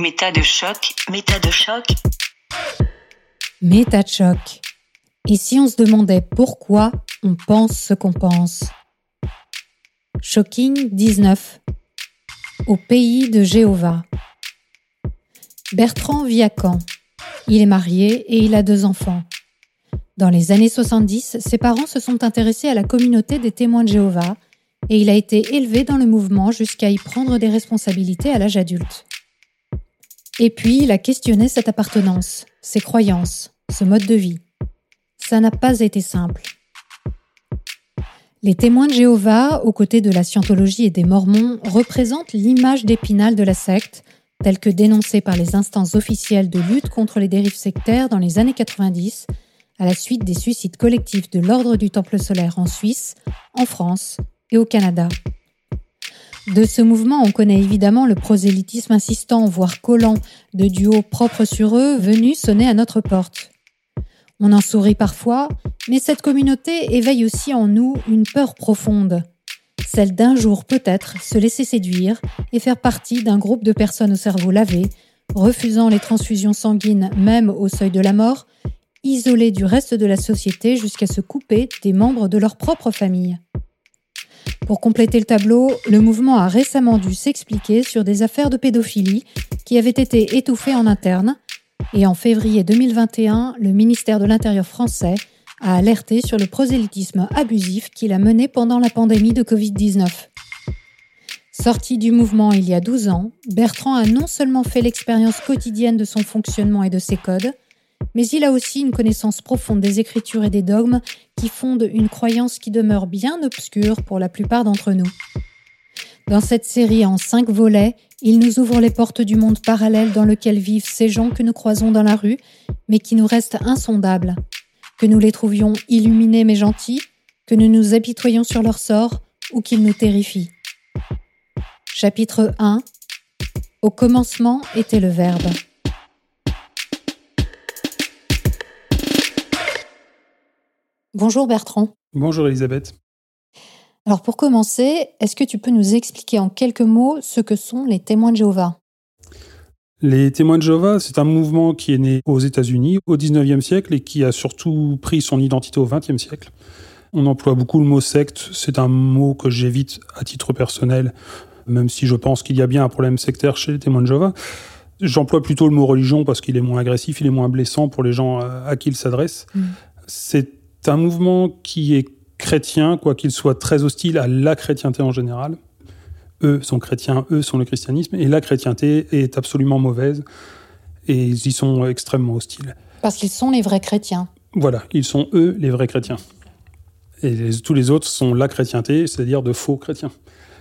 Méta de choc, méta de choc. Méta de choc. Et si on se demandait pourquoi on pense ce qu'on pense Shocking 19. Au pays de Jéhovah. Bertrand vit à Caen. Il est marié et il a deux enfants. Dans les années 70, ses parents se sont intéressés à la communauté des témoins de Jéhovah et il a été élevé dans le mouvement jusqu'à y prendre des responsabilités à l'âge adulte. Et puis, il a questionné cette appartenance, ses croyances, ce mode de vie. Ça n'a pas été simple. Les témoins de Jéhovah, aux côtés de la scientologie et des mormons, représentent l'image d'épinal de la secte, telle que dénoncée par les instances officielles de lutte contre les dérives sectaires dans les années 90, à la suite des suicides collectifs de l'Ordre du Temple solaire en Suisse, en France et au Canada. De ce mouvement, on connaît évidemment le prosélytisme insistant, voire collant, de duos propres sur eux venus sonner à notre porte. On en sourit parfois, mais cette communauté éveille aussi en nous une peur profonde, celle d'un jour peut-être se laisser séduire et faire partie d'un groupe de personnes au cerveau lavé, refusant les transfusions sanguines même au seuil de la mort, isolées du reste de la société jusqu'à se couper des membres de leur propre famille. Pour compléter le tableau, le mouvement a récemment dû s'expliquer sur des affaires de pédophilie qui avaient été étouffées en interne, et en février 2021, le ministère de l'Intérieur français a alerté sur le prosélytisme abusif qu'il a mené pendant la pandémie de Covid-19. Sorti du mouvement il y a 12 ans, Bertrand a non seulement fait l'expérience quotidienne de son fonctionnement et de ses codes, mais il a aussi une connaissance profonde des écritures et des dogmes qui fondent une croyance qui demeure bien obscure pour la plupart d'entre nous. Dans cette série en cinq volets, il nous ouvre les portes du monde parallèle dans lequel vivent ces gens que nous croisons dans la rue, mais qui nous restent insondables. Que nous les trouvions illuminés mais gentils, que nous nous apitoyons sur leur sort ou qu'ils nous terrifient. Chapitre 1 Au commencement était le Verbe. Bonjour Bertrand. Bonjour Elisabeth. Alors pour commencer, est-ce que tu peux nous expliquer en quelques mots ce que sont les témoins de Jéhovah? Les témoins de Jéhovah, c'est un mouvement qui est né aux États-Unis au 19e siècle et qui a surtout pris son identité au 20e siècle. On emploie beaucoup le mot secte, c'est un mot que j'évite à titre personnel, même si je pense qu'il y a bien un problème sectaire chez les témoins de Jéhovah. J'emploie plutôt le mot religion parce qu'il est moins agressif, il est moins blessant pour les gens à qui il s'adresse. Mm. C'est un mouvement qui est chrétien, quoi qu'il soit très hostile à la chrétienté en général. Eux sont chrétiens, eux sont le christianisme, et la chrétienté est absolument mauvaise, et ils y sont extrêmement hostiles. Parce qu'ils sont les vrais chrétiens. Voilà, ils sont eux les vrais chrétiens. Et tous les autres sont la chrétienté, c'est-à-dire de faux chrétiens.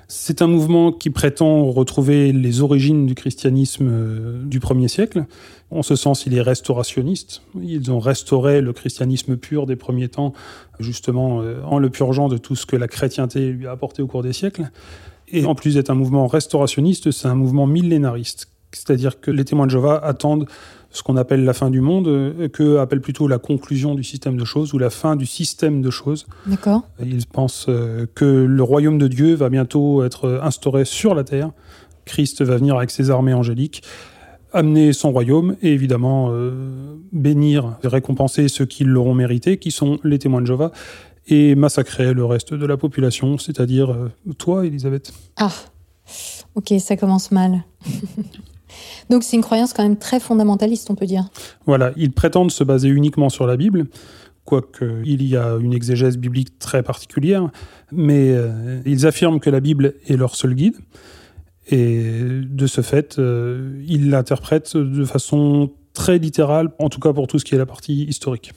C'est un mouvement qui prétend retrouver les origines du christianisme euh, du premier siècle. En ce sens, il est restaurationniste. Ils ont restauré le christianisme pur des premiers temps, justement euh, en le purgeant de tout ce que la chrétienté lui a apporté au cours des siècles. Et en plus d'être un mouvement restaurationniste, c'est un mouvement millénariste. C'est-à-dire que les témoins de Jéhovah attendent ce qu'on appelle la fin du monde, euh, que appelle plutôt la conclusion du système de choses ou la fin du système de choses. D'accord. Ils pensent euh, que le royaume de Dieu va bientôt être instauré sur la terre. Christ va venir avec ses armées angéliques, amener son royaume et évidemment euh, bénir et récompenser ceux qui l'auront mérité, qui sont les témoins de Jéhovah, et massacrer le reste de la population, c'est-à-dire toi, Elisabeth. Ah, ok, ça commence mal. Donc c'est une croyance quand même très fondamentaliste, on peut dire. Voilà, ils prétendent se baser uniquement sur la Bible, quoique il y a une exégèse biblique très particulière, mais euh, ils affirment que la Bible est leur seul guide, et de ce fait, euh, ils l'interprètent de façon très littérale, en tout cas pour tout ce qui est la partie historique.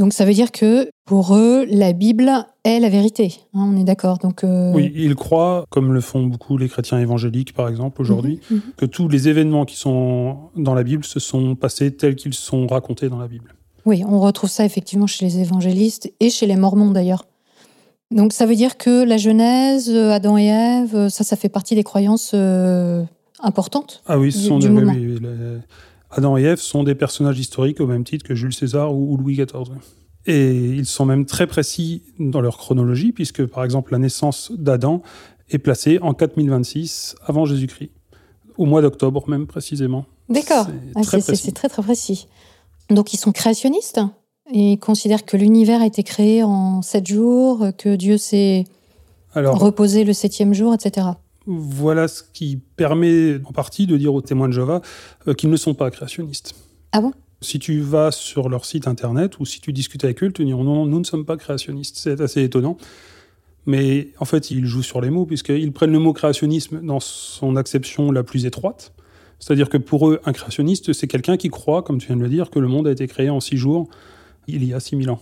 Donc ça veut dire que pour eux, la Bible est la vérité. Hein, on est d'accord. Donc euh, oui, ils croient, comme le font beaucoup les chrétiens évangéliques par exemple aujourd'hui, mhm, mhm. que tous les événements qui sont dans la Bible se sont passés tels qu'ils sont racontés dans la Bible. Oui, on retrouve ça effectivement chez les évangélistes et chez les Mormons d'ailleurs. Donc ça veut dire que la Genèse, Adam et Ève, ça, ça fait partie des croyances euh, importantes. Ah oui, ce sont des, oui, Adam et Ève sont des personnages historiques au même titre que Jules César ou, Louis XIV. Et ils sont même très précis dans leur chronologie, puisque par exemple la naissance d'Adam est placée en 4026 avant Jésus-Christ. Au mois d'octobre, même précisément. D'accord. C'est Ah, très c'est- très très précis. Donc ils sont créationnistes Ils considèrent que l'univers a été créé en sept jours, que Dieu s'est reposé le septième jour, etc. voilà ce qui permet en partie de dire aux témoins de Jéhovah euh, qu'ils ne sont pas créationnistes. Ah bon? Si tu vas sur leur site internet ou si tu discutes avec eux, ils te diront non, non, nous ne sommes pas créationnistes. C'est assez étonnant. Mais en fait, ils jouent sur les mots, puisqu'ils prennent le mot créationnisme dans son acception la plus étroite. C'est-à-dire que pour eux, un créationniste, c'est quelqu'un qui croit, comme tu viens de le dire, que le monde a été créé en six jours, il y a 6000 ans.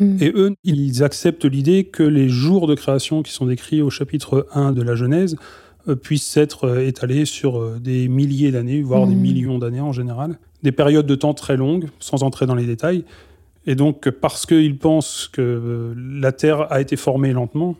Et eux, ils acceptent l'idée que les jours de création qui sont décrits au chapitre 1 de la Genèse euh, puissent être euh, étalés sur euh, des milliers d'années, voire des Mhm. millions d'années en général. Des périodes de temps très longues, sans entrer dans les détails. Et donc, parce qu'ils pensent que la Terre a été formée lentement,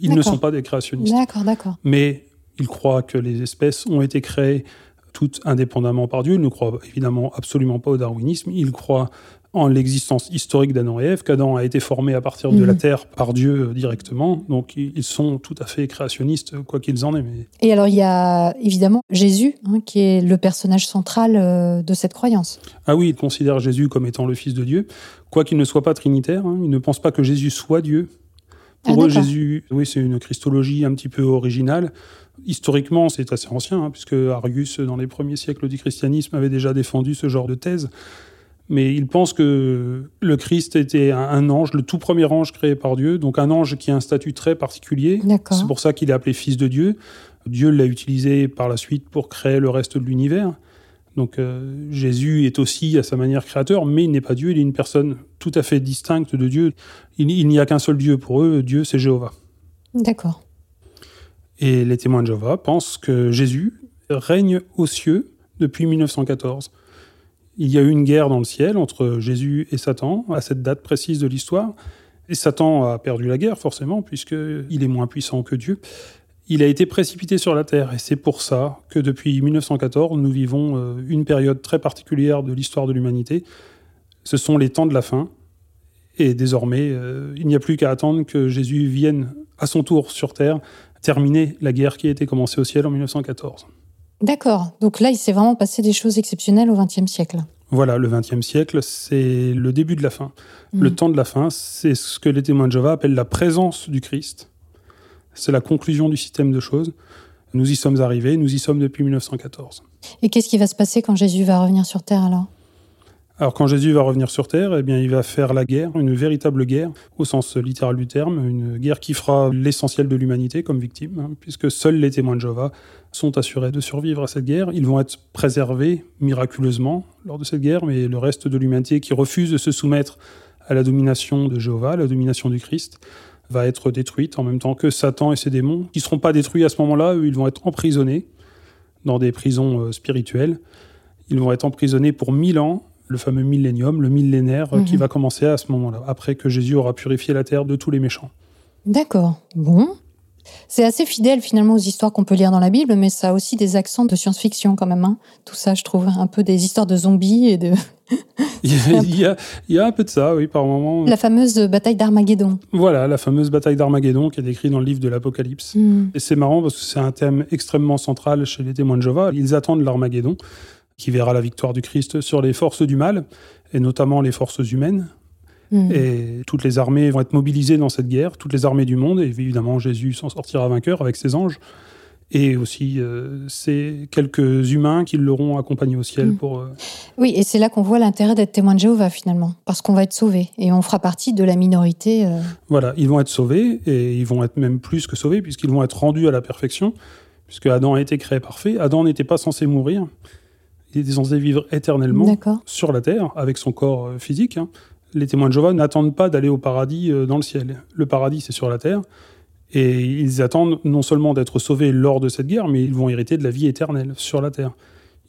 ils ne sont pas des créationnistes. D'accord, d'accord. Mais ils croient que les espèces ont été créées toutes indépendamment par Dieu. Ils ne croient évidemment absolument pas au darwinisme. Ils croient en l'existence historique d'Adam et Ève, qu'Adam a été formé à partir de Mhm. la terre par Dieu euh, directement. Donc ils sont tout à fait créationnistes, quoi qu'ils en aient. Mais Et alors il y a évidemment Jésus, hein, qui est le personnage central euh, de cette croyance. Ah oui, ils considèrent Jésus comme étant le Fils de Dieu, quoiqu'il ne soit pas trinitaire. hein, ils ne pensent pas que Jésus soit Dieu. Pour Ah, eux, d'accord. Jésus, oui, c'est une christologie un petit peu originale. Historiquement, c'est assez ancien, hein, puisque Arius, dans les premiers siècles du christianisme, avait déjà défendu ce genre de thèse. Mais ils pensent que le Christ était un, un ange, le tout premier ange créé par Dieu, donc un ange qui a un statut très particulier. C'est pour ça qu'il est appelé Fils de Dieu. Dieu l'a utilisé par la suite pour créer le reste de l'univers. Donc euh, Jésus est aussi à sa manière créateur, mais il n'est pas Dieu, il est une personne tout à fait distincte de Dieu. Il, il n'y a qu'un seul Dieu pour eux, Dieu c'est Jéhovah. D'accord. Et les témoins de Jéhovah pensent que Jésus règne aux cieux depuis 1914. Il y a eu une guerre dans le ciel entre Jésus et Satan à cette date précise de l'histoire. Et Satan a perdu la guerre, forcément, puisqu'il est moins puissant que Dieu. Il a été précipité sur la terre. Et c'est pour ça que depuis 1914, nous vivons euh, une période très particulière de l'histoire de l'humanité. Ce sont les temps de la fin. Et désormais, euh, il n'y a plus qu'à attendre que Jésus vienne à son tour sur terre terminer la guerre qui a été commencée au ciel en 1914. D'accord. Donc là, il s'est vraiment passé des choses exceptionnelles au XXe siècle. Voilà, le XXe siècle, c'est le début de la fin. Mm. Le temps de la fin, c'est ce que les témoins de Jéhovah appellent la présence du Christ. C'est la conclusion du système de choses. Nous y sommes arrivés, nous y sommes depuis 1914. Et qu'est-ce qui va se passer quand Jésus va revenir sur Terre alors? Alors quand Jésus va revenir sur terre, eh bien il va faire la guerre, une véritable guerre au sens littéral du terme, une guerre qui fera l'essentiel de l'humanité comme victime, hein, puisque seuls les témoins de Jéhovah sont assurés de survivre à cette guerre. Ils vont être préservés miraculeusement lors de cette guerre, mais le reste de l'humanité qui refuse de se soumettre à la domination de Jéhovah, à la domination du Christ, va être détruite en même temps que Satan et ses démons, qui ne seront pas détruits à ce moment-là, ils vont être emprisonnés dans des prisons euh, spirituelles. Ils vont être emprisonnés pour mille ans, le fameux millénium, le millénaire euh, Mhm. qui va commencer à ce moment-là, après que Jésus aura purifié la terre de tous les méchants. D'accord. Bon. C'est assez fidèle finalement aux histoires qu'on peut lire dans la Bible, mais ça a aussi des accents de science-fiction quand même. hein. Tout ça, je trouve un peu des histoires de zombies et de Il y, a, il y a- il y a un peu de ça, oui, par moment. la fameuse bataille d'Armageddon. Voilà, la fameuse bataille d'Armageddon qui est décrite dans le livre de l'Apocalypse. Hmm. Et c'est marrant parce que c'est un thème extrêmement central chez les témoins de Jéhovah. Ils attendent l'Armageddon, qui verra la victoire du Christ sur les forces du mal, et notamment les forces humaines. Hmm. Et toutes les armées vont être mobilisées dans cette guerre, toutes les armées du monde, et évidemment Jésus s'en sortira vainqueur avec ses anges, et aussi euh, ces quelques humains qui l'auront accompagné au ciel Mm. pour... euh, Oui, et c'est là qu'on voit l'intérêt d'être témoin de Jéhovah finalement, parce qu'on va être sauvé et on fera partie de la minorité. euh, Voilà, ils vont être sauvés, et ils vont être même plus que sauvés, puisqu'ils vont être rendus à la perfection, puisque Adam a été créé parfait. Adam n'était pas censé mourir, il était censé vivre éternellement sur la terre, avec son corps euh, physique. hein. Les témoins de Jéhovah n'attendent pas d'aller au paradis euh, dans le ciel. Le paradis, c'est sur la terre. Et ils attendent non seulement d'être sauvés lors de cette guerre, mais ils vont hériter de la vie éternelle sur la terre.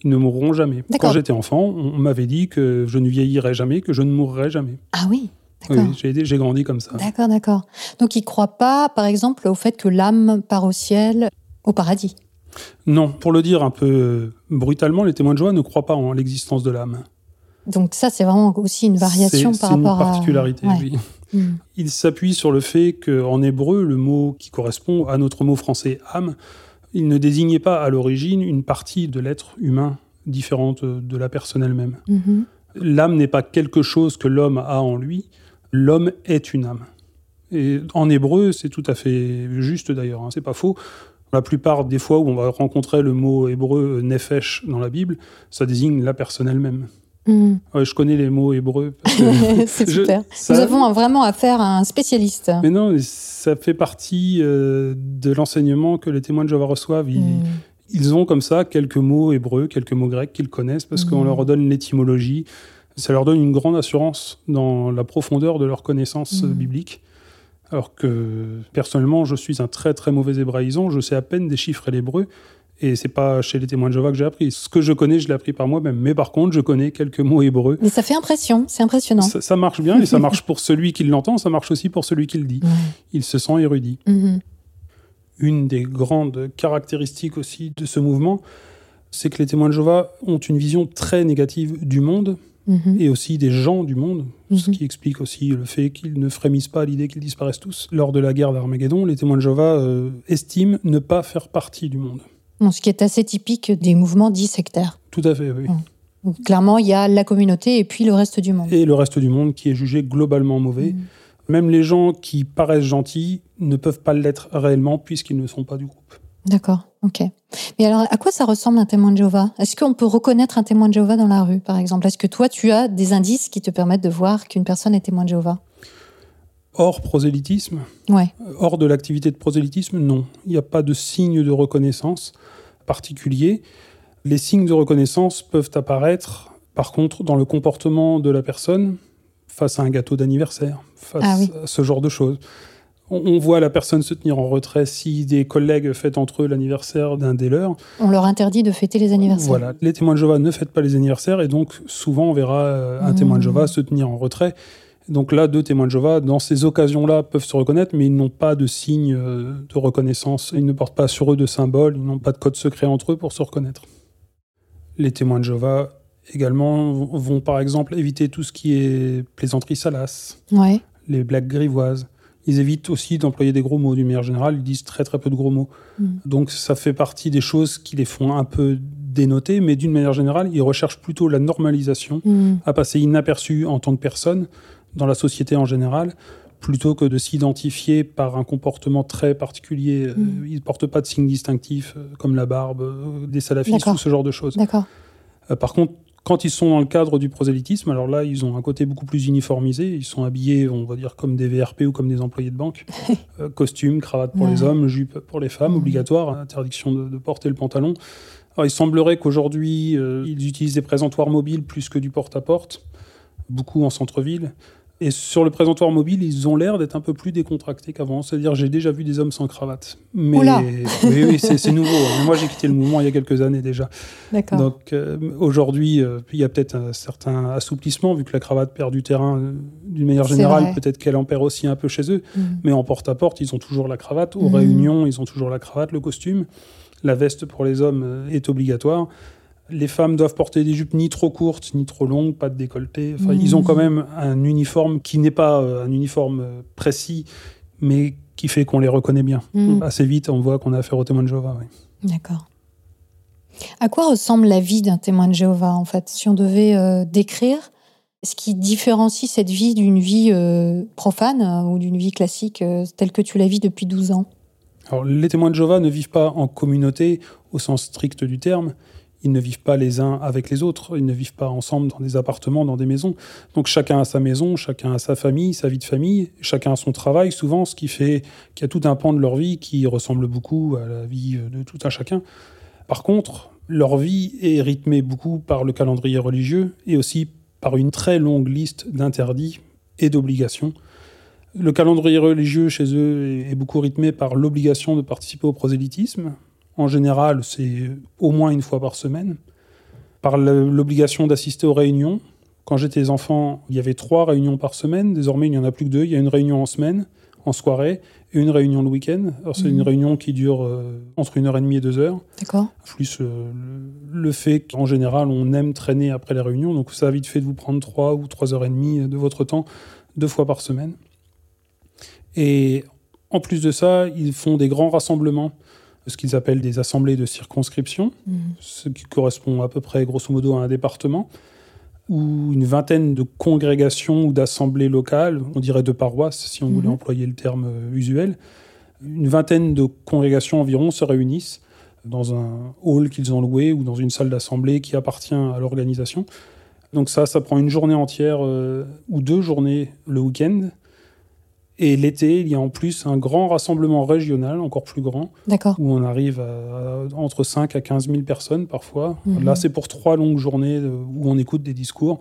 Ils ne mourront jamais. Quand j'étais enfant, on m'avait dit que je ne vieillirais jamais, que je ne mourrais jamais. Ah oui, Oui, j'ai grandi comme ça. D'accord, d'accord. Donc ils croient pas, par exemple, au fait que l'âme part au ciel, au paradis. Non, pour le dire un peu euh, brutalement, les témoins de Jéhovah ne croient pas en l'existence de l'âme. Donc ça, c'est vraiment aussi une variation C'est- par c'est une rapport à. particularité, Ouais. oui. Hmm. Il s'appuie sur le fait qu'en hébreu, le mot qui correspond à notre mot français âme Il ne désignait pas à l'origine une partie de l'être humain différente de la personne elle-même. Mhm. L'âme n'est pas quelque chose que l'homme a en lui, l'homme est une âme. Et en hébreu, c'est tout à fait juste d'ailleurs, hein, c'est pas faux. La plupart des fois où on va rencontrer le mot hébreu euh, nefesh dans la Bible, ça désigne la personne elle-même. Ouais, je connais les mots hébreux. C'est super. ça- Nous avons vraiment affaire à un spécialiste. Mais non, ça fait partie euh, de l'enseignement que les témoins de Jéhovah reçoivent. Ils, Mhm. ils ont comme ça quelques mots hébreux, quelques mots grecs qu'ils connaissent parce qu'on Mhm. leur donne l'étymologie. Ça leur donne une grande assurance dans la profondeur de leurs connaissances euh, bibliques. Alors que personnellement, je suis un très très mauvais hébraïsant. Je sais à peine déchiffrer l'hébreu. Et c'est pas chez les témoins de Jéhovah que j'ai appris. Ce que je connais, je l'ai appris par moi-même. Mais par contre, je connais quelques mots hébreux. Mais ça fait impression, c'est impressionnant. Ça, ça marche bien et ça marche pour celui qui l'entend, ça marche aussi pour celui qui le dit. Il se sent érudit. Mhm. Une des grandes caractéristiques aussi de ce mouvement, c'est que les témoins de Jéhovah ont une vision très négative du monde Mhm. et aussi des gens du monde, ce Mhm. qui explique aussi le fait qu'ils ne frémissent pas à l'idée qu'ils disparaissent tous. Lors de la guerre d'Armageddon, les témoins de Jéhovah euh, estiment ne pas faire partie du monde. Bon, ce qui est assez typique des mouvements dits sectaires. Tout à fait, oui. Donc, clairement, il y a la communauté et puis le reste du monde. Et le reste du monde qui est jugé globalement mauvais. Mhm. Même les gens qui paraissent gentils ne peuvent pas l'être réellement puisqu'ils ne sont pas du groupe. D'accord, ok. Mais alors, à quoi ça ressemble un témoin de Jéhovah? Est-ce qu'on peut reconnaître un témoin de Jéhovah dans la rue, par exemple? Est-ce que toi, tu as des indices qui te permettent de voir qu'une personne est témoin de Jéhovah? Hors prosélytisme, Ouais. hors de l'activité de prosélytisme, non. Il n'y a pas de signe de reconnaissance particulier. Les signes de reconnaissance peuvent apparaître, par contre, dans le comportement de la personne face à un gâteau d'anniversaire, face Ah oui. à ce genre de choses. On, voit la personne se tenir en retrait si des collègues fêtent entre eux l'anniversaire d'un des leurs. On leur interdit de fêter les anniversaires. Voilà, les témoins de Jéhovah ne fêtent pas les anniversaires et donc souvent on verra euh, un Mmh. témoin de Jéhovah se tenir en retrait. Donc là, deux témoins de Jéhovah, dans ces occasions-là, peuvent se reconnaître, mais ils n'ont pas de signe euh, de reconnaissance. Ils ne portent pas sur eux de symboles, ils n'ont pas de code secret entre eux pour se reconnaître. Les témoins de Jéhovah également vont- vont par exemple éviter tout ce qui est plaisanterie salace, Ouais. les blagues grivoises. Ils évitent aussi d'employer des gros mots d'une manière générale, ils disent très très peu de gros mots. Mm. Donc ça fait partie des choses qui les font un peu dénoter, mais d'une manière générale, ils recherchent plutôt la normalisation, Mhm. à passer inaperçu en tant que personne dans la société en général, plutôt que de s'identifier par un comportement très particulier. Euh, Mm. Ils ne portent pas de signes distinctifs euh, comme la barbe, euh, des salafistes ou ce genre de choses. D'accord. Euh, par contre, quand ils sont dans le cadre du prosélytisme, alors là, ils ont un côté beaucoup plus uniformisé. Ils sont habillés, on va dire, comme des VRP ou comme des employés de banque. Euh, costume, cravate pour Ouais. les hommes, jupe pour les femmes, obligatoire, interdiction de, de porter le pantalon. Alors, il semblerait qu'aujourd'hui, euh, ils utilisent des présentoirs mobiles plus que du porte-à-porte, beaucoup en centre-ville. Et sur le présentoir mobile, ils ont l'air d'être un peu plus décontractés qu'avant. C'est-à-dire, j'ai déjà vu des hommes sans cravate. Mais oui, oui, c'est nouveau. Mais moi, j'ai quitté le mouvement il y a quelques années déjà. Donc euh, aujourd'hui, euh, il y a peut-être un certain assouplissement, vu que la cravate perd du terrain euh, d'une manière générale, peut-être qu'elle en perd aussi un peu chez eux, Mhm. mais en porte-à-porte, ils ont toujours la cravate. Aux Mhm. réunions, ils ont toujours la cravate, le costume. La veste pour les hommes est obligatoire. Les femmes doivent porter des jupes ni trop courtes, ni trop longues, pas de décolleté. Enfin. Ils ont quand même un uniforme qui n'est pas euh, un uniforme euh, précis, mais qui fait qu'on les reconnaît bien. Mhm. Assez vite, on voit qu'on a affaire aux témoins de Jéhovah. oui. D'accord. À quoi ressemble la vie d'un témoin de Jéhovah, en fait? Si on devait euh, décrire ce qui différencie cette vie d'une vie euh, profane euh, ou d'une vie classique telle que tu la vis depuis 12 ans? Alors, les témoins de Jéhovah ne vivent pas en communauté au sens strict du terme. Ils ne vivent pas les uns avec les autres. Ils ne vivent pas ensemble dans des appartements, dans des maisons. Donc chacun a sa maison, chacun a sa famille, sa vie de famille, chacun a son travail souvent, ce qui fait qu'il y a tout un pan de leur vie qui ressemble beaucoup à la vie de tout un chacun. Par contre, leur vie est rythmée beaucoup par le calendrier religieux et aussi par une très longue liste d'interdits et d'obligations. Le calendrier religieux chez eux est- beaucoup rythmé par l'obligation de participer au prosélytisme. En général, c'est au moins une fois par semaine. Par l'obligation d'assister aux réunions. Quand j'étais enfant, il y avait trois réunions par semaine. Désormais, il n'y en a plus que deux. Il y a une réunion en semaine, en soirée, et une réunion le week-end. C'est Mhm. une réunion qui dure euh, entre une heure et demie et deux heures D'accord plus euh, le, le fait qu'en général on aime traîner après les réunions, donc ça a vite fait de vous prendre trois ou trois heures et demie de votre temps deux fois par semaine. Et en plus de ça, ils font des grands rassemblements ce qu'ils appellent des assemblées de circonscription, Mhm. ce qui correspond à peu près, grosso modo, à un département, ou une vingtaine de congrégations ou d'assemblées locales, on dirait de paroisses, si on voulait Mhm. employer le terme euh, usuel. Une vingtaine de congrégations environ se réunissent dans un hall qu'ils ont loué ou dans une salle d'assemblée qui appartient à l'organisation. Donc ça, ça prend une journée entière euh, ou deux journées le week-end. Et l'été, il y a en plus un grand rassemblement régional, encore plus grand, où on arrive à, à entre 5 à 15 000 personnes parfois. Mhm. Là, c'est pour trois longues journées euh, où on écoute des discours.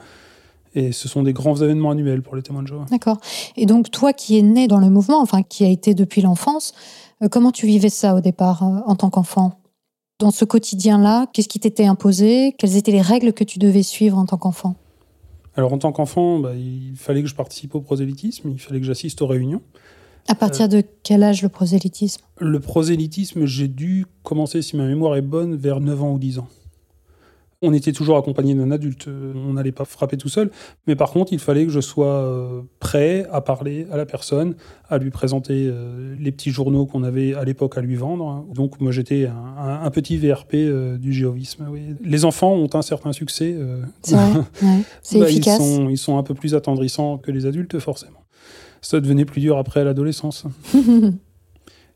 Et ce sont des grands événements annuels pour les témoins de Jéhovah. D'accord. Et donc, toi qui es né dans le mouvement, enfin, qui a été depuis l'enfance, euh, comment tu vivais ça au départ euh, en tant qu'enfant? Dans ce quotidien-là, qu'est-ce qui t'était imposé? Quelles étaient les règles que tu devais suivre en tant qu'enfant? Alors, en tant qu'enfant, bah, il fallait que je participe au prosélytisme, il fallait que j'assiste aux réunions. À partir de quel âge le prosélytisme? Le prosélytisme, j'ai dû commencer, si ma mémoire est bonne, vers 9 ans ou 10 ans. On était toujours accompagné d'un adulte, euh, on n'allait pas frapper tout seul, mais par contre, il fallait que je sois euh, prêt à parler à la personne, à lui présenter euh, les petits journaux qu'on avait à l'époque à lui vendre. Donc moi, j'étais un, petit VRP du géovisme. oui. Les enfants ont un certain succès. C'est bah, efficace Ils sont, ils sont un peu plus attendrissants que les adultes, forcément. Ça devenait plus dur après l'adolescence.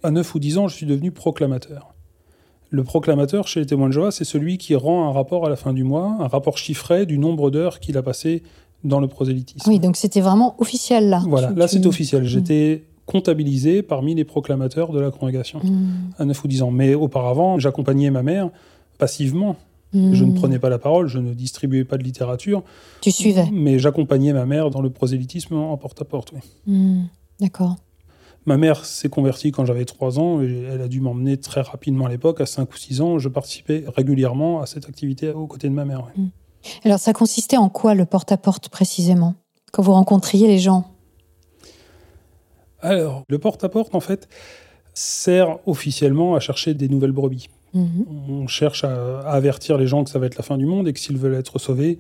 À 9 ou 10 ans, je suis devenu proclamateur. Le proclamateur chez les témoins de Jéhovah, c'est celui qui rend un rapport à la fin du mois, un rapport chiffré du nombre d'heures qu'il a passé dans le prosélytisme. Oui, donc c'était vraiment officiel là. Voilà, là c'est officiel. J'étais comptabilisé parmi les proclamateurs de la congrégation Hmm. à 9 ou 10 ans. Mais auparavant, j'accompagnais ma mère passivement. Je ne prenais pas la parole, je ne distribuais pas de littérature, Tu suivais. mais j'accompagnais ma mère dans le prosélytisme en porte-à-porte. oui. D'accord. Ma mère s'est convertie quand j'avais 3 ans et elle a dû m'emmener très rapidement à l'époque. À 5 ou 6 ans, je participais régulièrement à cette activité aux côtés de ma mère. oui. Alors, ça consistait en quoi le porte-à-porte précisément? Quand vous rencontriez les gens? Alors, le porte-à-porte, en fait, sert officiellement à chercher des nouvelles brebis. Mhm. On cherche à, à avertir les gens que ça va être la fin du monde et que s'ils veulent être sauvés,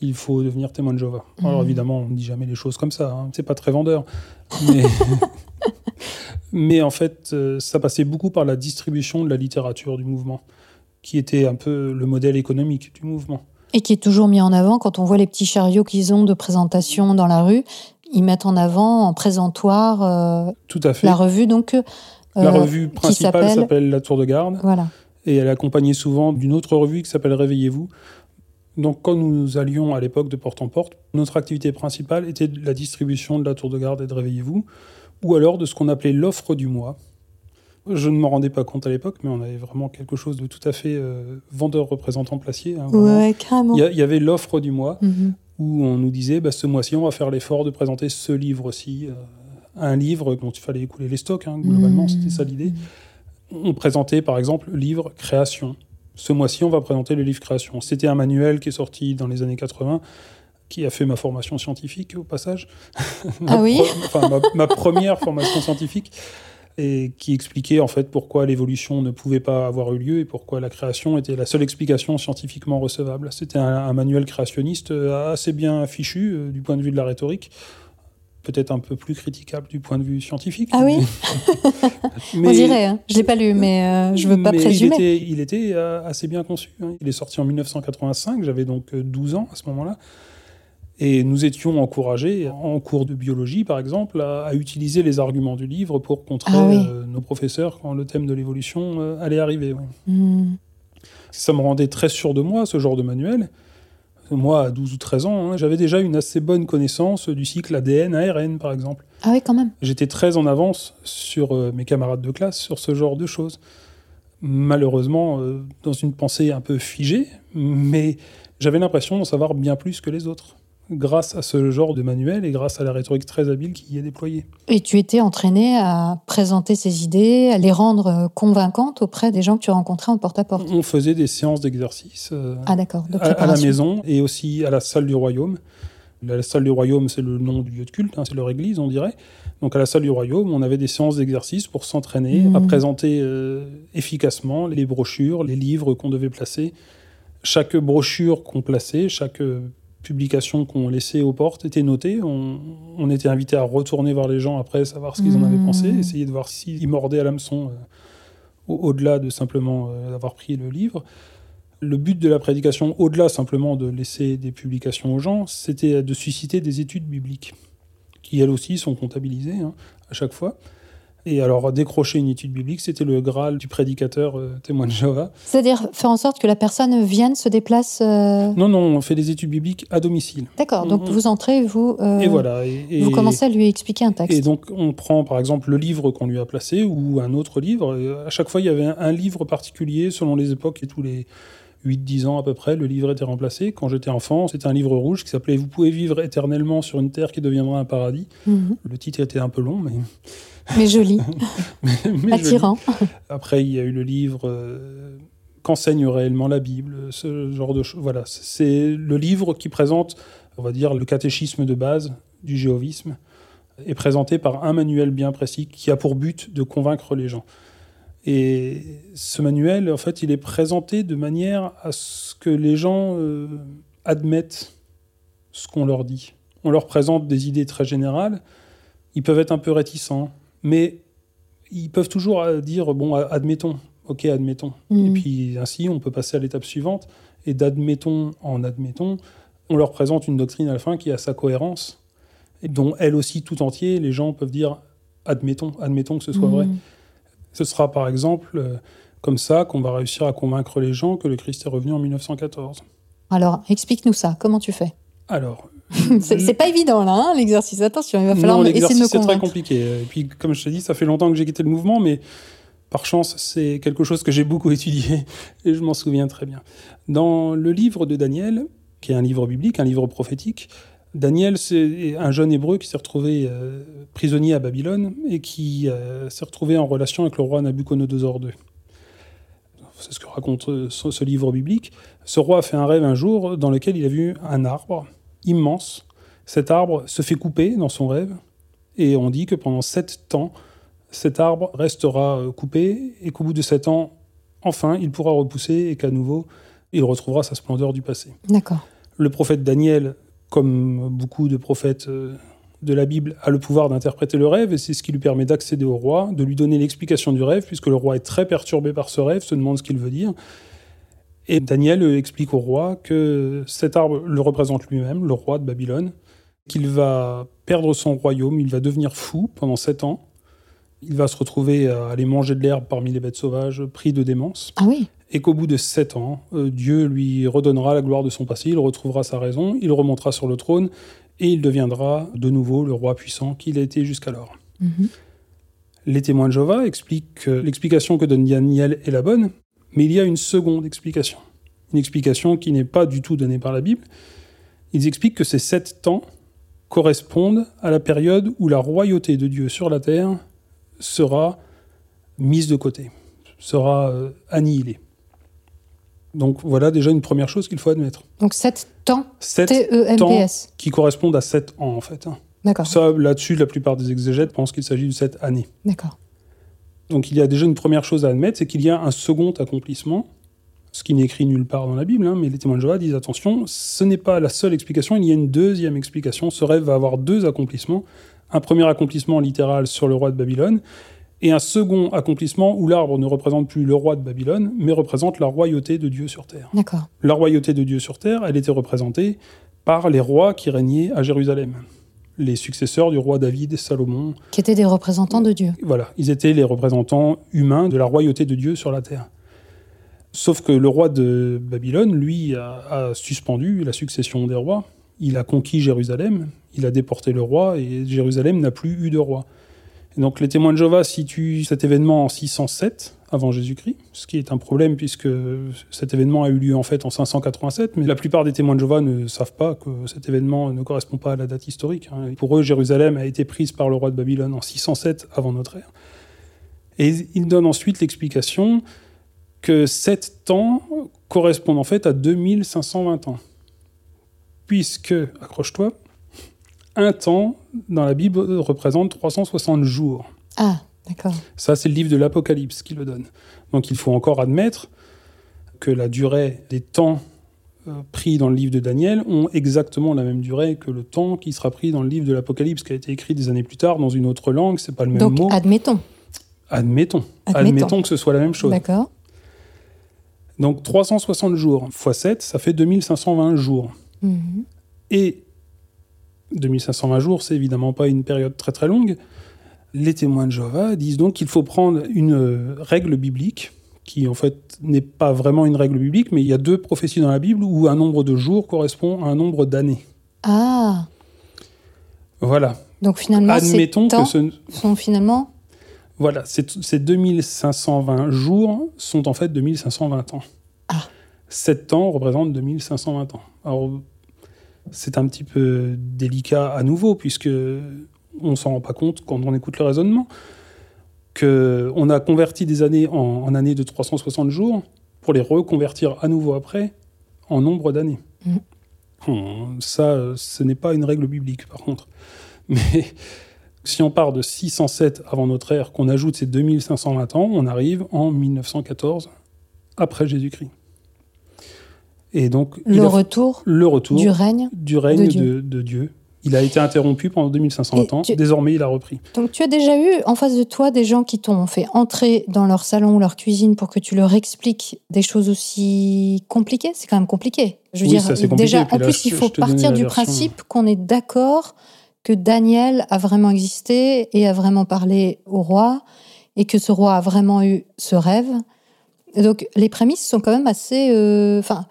il faut devenir témoin de Jéhovah. Alors Mhm. évidemment, on ne dit jamais les choses comme ça, hein. c'est pas très vendeur. Mais, mais en fait, euh, ça passait beaucoup par la distribution de la littérature du mouvement, qui était un peu le modèle économique du mouvement. Et qui est toujours mis en avant quand on voit les petits chariots qu'ils ont de présentation dans la rue. Ils mettent en avant en présentoir euh, Tout à fait. la revue, donc. euh, La revue principale s'appelle- s'appelle La Tour de Garde. Voilà. et elle est accompagnée souvent d'une autre revue qui s'appelle Réveillez-vous. Donc quand nous allions à l'époque de porte en porte, notre activité principale était la distribution de la tour de garde et de Réveillez-vous, ou alors de ce qu'on appelait l'offre du mois. Je ne m'en rendais pas compte à l'époque, mais on avait vraiment quelque chose de tout à fait euh, vendeur représentant placier. hein. Ouais, carrément. Il y, a- il y avait l'offre du mois, Mhm. où on nous disait, bah, ce mois-ci, on va faire l'effort de présenter ce livre-ci, euh, un livre dont il fallait écouler les stocks, hein, globalement, Mhm. c'était ça l'idée. On présentait par exemple le livre Création. Ce mois-ci, on va présenter le livre Création. C'était un manuel qui est sorti dans les années 80, qui a fait ma formation scientifique au passage. Ma Ah oui Enfin, ma, ma première formation scientifique, et qui expliquait en fait pourquoi l'évolution ne pouvait pas avoir eu lieu et pourquoi la création était la seule explication scientifiquement recevable. C'était un, un manuel créationniste euh, assez bien fichu euh, du point de vue de la rhétorique. Peut-être un peu plus critiquable du point de vue scientifique. Ah oui mais- On dirait, hein. je l'ai pas lu, mais euh, je veux pas mais présumer. Il était, il était, euh, assez bien conçu. hein. Il est sorti en 1985, j'avais donc euh, 12 ans à ce moment-là. Et nous étions encouragés, en cours de biologie par exemple, à, à utiliser les arguments du livre pour contrer Ah oui. euh, nos professeurs quand le thème de l'évolution euh, allait arriver. Hmm. Ça me rendait très sûr de moi, ce genre de manuel. Moi, à 12 ou 13 ans, hein, j'avais déjà une assez bonne connaissance du cycle ADN-ARN, par exemple. Ah oui, quand même. J'étais très en avance sur euh, mes camarades de classe sur ce genre de choses. Malheureusement, euh, dans une pensée un peu figée, mais j'avais l'impression d'en savoir bien plus que les autres, grâce à ce genre de manuel et grâce à la rhétorique très habile qui y est déployée. Et tu étais entraîné à présenter ces idées, à les rendre euh, convaincantes auprès des gens que tu rencontrais en porte-à-porte. On faisait des séances d'exercice euh, Ah de à, à la maison et aussi à la salle du royaume. La salle du royaume, c'est le nom du lieu de culte, hein, c'est leur église, on dirait. Donc à la salle du royaume, on avait des séances d'exercice pour s'entraîner Mhm. à présenter euh, efficacement les brochures, les livres qu'on devait placer. Chaque brochure qu'on plaçait, chaque euh, publication qu'on laissait aux portes était notée. On, on était invité à retourner voir les gens après, savoir ce qu'ils en avaient Mhm. pensé, essayer de voir s'ils mordaient à l'hameçon euh, au-delà de simplement euh, avoir pris le livre. Le but de la prédication, au-delà simplement de laisser des publications aux gens, c'était de susciter des études bibliques, qui elles aussi sont comptabilisées hein, à chaque fois. Et alors, décrocher une étude biblique, c'était le Graal du prédicateur euh, témoin de Jéhovah. C'est-à-dire faire en sorte que la personne vienne, se déplace. euh, Non, non, on fait des études bibliques à domicile. D'accord, donc Mhm. vous entrez, vous. euh, et voilà. Et, et- Vous commencez à lui expliquer un texte. Et donc, on prend par exemple le livre qu'on lui a placé ou un autre livre. À chaque fois, il y avait un, un livre particulier selon les époques et tous les 8-10 ans à peu près, le livre était remplacé. Quand j'étais enfant, c'était un livre rouge qui s'appelait Vous pouvez vivre éternellement sur une terre qui deviendra un paradis. Mhm. Le titre était un peu long, mais. Mais joli, mais attirant. Après, il y a eu le livre euh, Qu'enseigne réellement la Bible, ce genre de choses. Voilà, c'est le livre qui présente, on va dire, le catéchisme de base du jéhovisme, est présenté par un manuel bien précis qui a pour but de convaincre les gens. Et ce manuel, en fait, il est présenté de manière à ce que les gens euh, admettent ce qu'on leur dit. On leur présente des idées très générales, ils peuvent être un peu réticents, mais ils peuvent toujours euh, dire bon, admettons, ok, admettons. Mhm. Et puis ainsi, on peut passer à l'étape suivante. Et d'admettons en admettons, on leur présente une doctrine à la fin qui a sa cohérence, et dont elle aussi tout entier, les gens peuvent dire admettons, admettons que ce soit vrai. Mhm. Ce sera par exemple euh, comme ça qu'on va réussir à convaincre les gens que le Christ est revenu en 1914. Alors, explique-nous ça. Comment tu fais? Alors, C'est c'est pas évident, là, hein, l'exercice. Attention, il va falloir non, essayer de me l'exercice est très convaincre. compliqué. Et puis, comme je te dis, ça fait longtemps que j'ai quitté le mouvement, mais par chance, c'est quelque chose que j'ai beaucoup étudié et je m'en souviens très bien. Dans le livre de Daniel, qui est un livre biblique, un livre prophétique, Daniel, c'est un jeune hébreu qui s'est retrouvé euh, prisonnier à Babylone et qui euh, s'est retrouvé en relation avec le roi Nabucodonosor II. C'est ce que raconte euh, ce livre biblique. Ce roi a fait un rêve un jour dans lequel il a vu un arbre immense. Cet arbre se fait couper dans son rêve et on dit que pendant sept ans, cet arbre restera euh, coupé et qu'au bout de sept ans, enfin, il pourra repousser et qu'à nouveau, il retrouvera sa splendeur du passé. D'accord. Le prophète Daniel, comme beaucoup de prophètes euh, de la Bible, a le pouvoir d'interpréter le rêve et c'est ce qui lui permet d'accéder au roi, de lui donner l'explication du rêve, puisque le roi est très perturbé par ce rêve, se demande ce qu'il veut dire. Et Daniel euh, explique au roi que cet arbre le représente lui-même, le roi de Babylone, qu'il va perdre son royaume, il va devenir fou pendant sept ans, il va se retrouver à aller manger de l'herbe parmi les bêtes sauvages, pris de démence Ah oui et qu'au bout de sept ans, euh, Dieu lui redonnera la gloire de son passé, il retrouvera sa raison, il remontera sur le trône, et il deviendra de nouveau le roi puissant qu'il a été jusqu'alors. Mhm. Les témoins de Jéhovah expliquent que l'explication que donne Daniel est la bonne, mais il y a une seconde explication. Une explication qui n'est pas du tout donnée par la Bible. Ils expliquent que ces sept ans correspondent à la période où la royauté de Dieu sur la terre sera mise de côté, sera euh, annihilée. Donc voilà déjà une première chose qu'il faut admettre. Donc 7 temps, Sept E temps T-E-M-P-S. qui correspondent à sept ans en fait. hein. D'accord. Ça, là-dessus, la plupart des exégètes pensent qu'il s'agit de sept années. D'accord. Donc il y a déjà une première chose à admettre, c'est qu'il y a un second accomplissement, ce qui n'est écrit nulle part dans la Bible, hein, mais les témoins de Jéhovah disent attention, ce n'est pas la seule explication, il y a une deuxième explication. Ce rêve va avoir deux accomplissements. Un premier accomplissement littéral sur le roi de Babylone, et un second accomplissement où l'arbre ne représente plus le roi de Babylone, mais représente la royauté de Dieu sur terre. D'accord. La royauté de Dieu sur terre, elle était représentée par les rois qui régnaient à Jérusalem. Les successeurs du roi David et Salomon, Qui étaient des représentants de Dieu. voilà, ils étaient les représentants humains de la royauté de Dieu sur la terre. Sauf que le roi de Babylone, lui, a, a suspendu la succession des rois. Il a conquis Jérusalem, il a déporté le roi, et Jérusalem n'a plus eu de roi. Et donc les témoins de Jéhovah situent cet événement en 607 avant Jésus-Christ, ce qui est un problème puisque cet événement a eu lieu en fait en 587, mais la plupart des témoins de Jéhovah ne savent pas que cet événement ne correspond pas à la date historique. hein. Pour eux, Jérusalem a été prise par le roi de Babylone en 607 avant notre ère. Et ils donnent ensuite l'explication que sept temps correspondent en fait à 2520 ans. Puisque, accroche-toi, un temps dans la Bible représente 360 jours. Ah, d'accord. Ça, c'est le livre de l'Apocalypse qui le donne. Donc il faut encore admettre que la durée des temps euh, pris dans le livre de Daniel ont exactement la même durée que le temps qui sera pris dans le livre de l'Apocalypse, qui a été écrit des années plus tard dans une autre langue. C'est pas le même Donc, mot. admettons. Admettons. Admettons. Admettons que ce soit la même chose. D'accord. Donc 360 jours x 7, ça fait 2520 jours. Mhm. Et 2520 jours, c'est évidemment pas une période très très longue. Les témoins de Jéhovah disent donc qu'il faut prendre une euh, règle biblique, qui en fait n'est pas vraiment une règle biblique, mais il y a deux prophéties dans la Bible où un nombre de jours correspond à un nombre d'années. Ah, Voilà. donc finalement, ces Admettons temps que ce, sont finalement... voilà, ces ces 2520 jours sont en fait 2520 ans. Ah. 7 temps représentent 2520 ans. Alors, c'est un petit peu délicat à nouveau, puisque on s'en rend pas compte quand on écoute le raisonnement, que on a converti des années en, en années de 360 jours pour les reconvertir à nouveau après en nombre d'années. Hum, Ça, ce n'est pas une règle biblique, par contre. Mais si on part de 607 avant notre ère, qu'on ajoute ces 2520 ans, on arrive en 1914 après Jésus-Christ. Et donc, Le retour le retour du règne. du règne de Dieu. de, de Dieu. Il a été interrompu pendant 2520 Et ans. tu- Désormais, il a repris. Donc tu as déjà eu en face de toi des gens qui t'ont fait entrer dans leur salon ou leur cuisine pour que tu leur expliques des choses aussi compliquées? C'est quand même compliqué. Je veux Oui, dire, compliqué. déjà, en là, plus, il faut partir du version- principe qu'on est d'accord que Daniel a vraiment existé et a vraiment parlé au roi et que ce roi a vraiment eu ce rêve. Et donc les prémices sont quand même assez... euh, Enfin,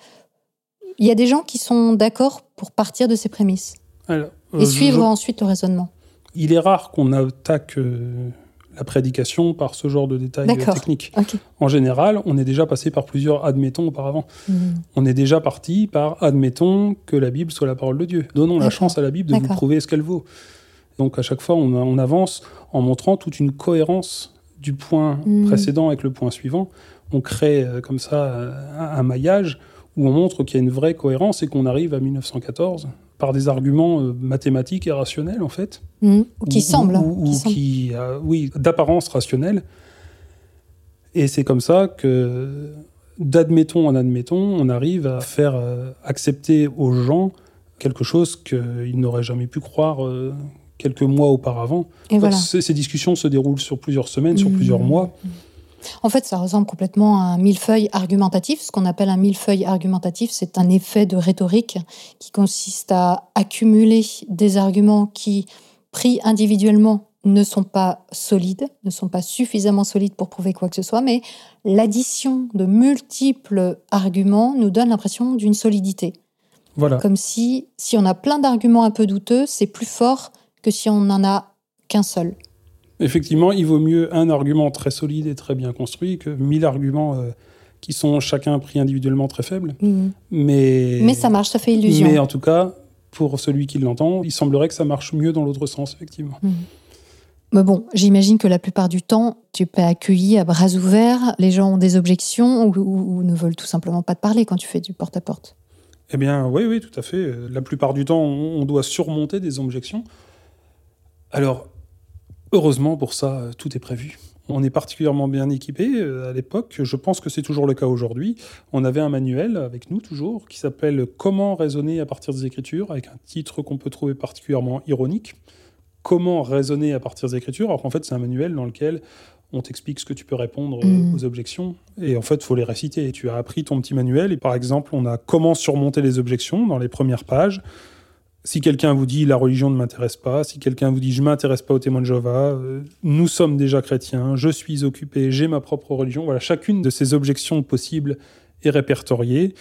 il y a des gens qui sont d'accord pour partir de ces prémices Alors, et euh, suivre je- ensuite le raisonnement. Il est rare qu'on attaque euh, la prédication par ce genre de détails euh, techniques. En général, on est déjà passé par plusieurs admettons auparavant. Mhm. On est déjà parti par admettons que la Bible soit la parole de Dieu. Donnons la chance à la Bible de vous prouver ce qu'elle vaut. Donc à chaque fois, on, on avance en montrant toute une cohérence du point Mhm. précédent avec le point suivant. On crée euh, comme ça un, un maillage où on montre qu'il y a une vraie cohérence et qu'on arrive à 1914 par des arguments euh, mathématiques et rationnels en fait. Mhm. Ou qui Ou- semble. ou- ou qui semble. qui, euh, oui, d'apparence rationnelle. Et c'est comme ça que, d'admettons en admettons, on arrive à faire euh, accepter aux gens quelque chose qu'ils n'auraient jamais pu croire euh, quelques mois auparavant. Et voilà. Ces, discussions se déroulent sur plusieurs semaines, sur Mhm. plusieurs mois. En fait, ça ressemble complètement à un millefeuille argumentatif. Ce qu'on appelle un millefeuille argumentatif, c'est un effet de rhétorique qui consiste à accumuler des arguments qui, pris individuellement, ne sont pas solides, ne sont pas suffisamment solides pour prouver quoi que ce soit, mais l'addition de multiples arguments nous donne l'impression d'une solidité. Voilà. Comme si, si on a plein d'arguments un peu douteux, c'est plus fort que si on n'en a qu'un seul. Effectivement, il vaut mieux un argument très solide et très bien construit que mille arguments euh, qui sont chacun pris individuellement très faibles. Mhm. Mais, Mais ça marche, ça fait illusion. Mais en tout cas, pour celui qui l'entend, il semblerait que ça marche mieux dans l'autre sens, effectivement. Mais bon, j'imagine que la plupart du temps, tu peux accueillir à bras ouverts. Les gens ont des objections ou, ou- ou ne veulent tout simplement pas te parler quand tu fais du porte-à-porte. Eh bien, oui, oui, tout à fait. La plupart du temps, on on doit surmonter des objections. Alors, heureusement pour ça, euh, tout est prévu. On est particulièrement bien équipé euh, à l'époque. Je pense que c'est toujours le cas aujourd'hui. On avait un manuel avec nous toujours qui s'appelle Comment raisonner à partir des Écritures, avec un titre qu'on peut trouver particulièrement ironique. Comment raisonner à partir des Écritures Alors qu'en fait, c'est un manuel dans lequel on t'explique ce que tu peux répondre euh, Mhm. aux objections. Et en fait, il faut les réciter. Tu as appris ton petit manuel. Et par exemple, on a comment surmonter les objections dans les premières pages. Si quelqu'un vous dit la religion ne m'intéresse pas, si quelqu'un vous dit je m'intéresse pas aux témoins de Jéhovah, euh, nous sommes déjà chrétiens, je suis occupé, j'ai ma propre religion. Voilà, chacune de ces objections possibles est répertoriée.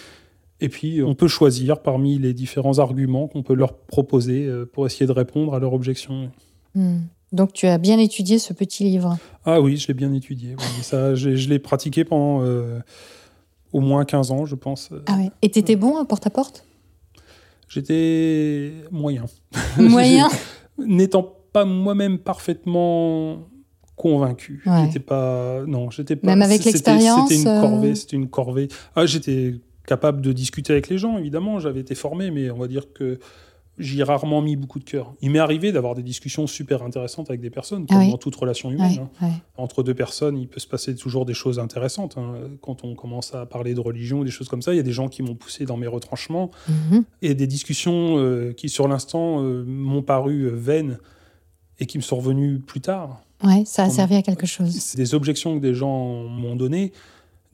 Et puis, on peut choisir parmi les différents arguments qu'on peut leur proposer euh, pour essayer de répondre à leurs objections. Hmm. Donc tu as bien étudié ce petit livre. Ah oui, je l'ai bien étudié. oui. Ça, je l'ai pratiqué pendant euh, au moins 15 ans, je pense. Ah ouais. Et t'étais bon à porte-à-porte J'étais moyen. Moyen N'étant pas moi-même parfaitement convaincu. Ouais. J'étais pas. Non, j'étais pas. Même avec c'était- l'expérience, C'était une euh, corvée. C'était une corvée. Ah, j'étais capable de discuter avec les gens, évidemment. J'avais été formé, mais on va dire que j'y ai rarement mis beaucoup de cœur. Il m'est arrivé d'avoir des discussions super intéressantes avec des personnes, comme Ah oui. dans toute relation humaine. Hein. entre deux personnes, il peut se passer toujours des choses intéressantes. hein. Quand on commence à parler de religion ou des choses comme ça, il y a des gens qui m'ont poussé dans mes retranchements Mhm. et des discussions euh, qui, sur l'instant, euh, m'ont paru euh, vaines et qui me sont revenues plus tard. Ouais, ça a servi à quelque chose. C'est des objections que des gens m'ont données,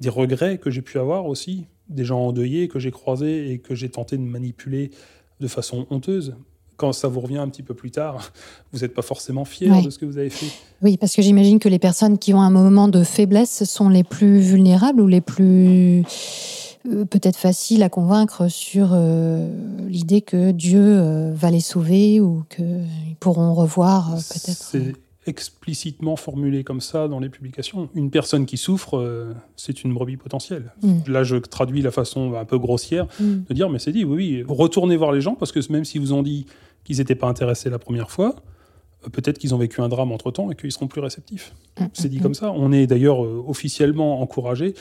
des regrets que j'ai pu avoir aussi, des gens endeuillés que j'ai croisés et que j'ai tenté de manipuler de façon honteuse. Quand ça vous revient un petit peu plus tard, vous n'êtes pas forcément fier Ouais. de ce que vous avez fait. Oui, parce que j'imagine que les personnes qui ont un moment de faiblesse sont les plus vulnérables ou les plus euh, peut-être faciles à convaincre sur euh, l'idée que Dieu euh, va les sauver ou qu'ils pourront revoir euh, peut-être. Explicitement formulé comme ça dans les publications. Une personne qui souffre, euh, c'est une brebis potentielle. Mm. Là, je traduis la façon un peu grossière Mm. de dire, mais c'est dit, oui, oui, retournez voir les gens, parce que même s'ils vous ont dit qu'ils n'étaient pas intéressés la première fois, euh, peut-être qu'ils ont vécu un drame entre-temps et qu'ils seront plus réceptifs. Mm, C'est dit mm, comme ça. On est d'ailleurs euh, officiellement encouragé.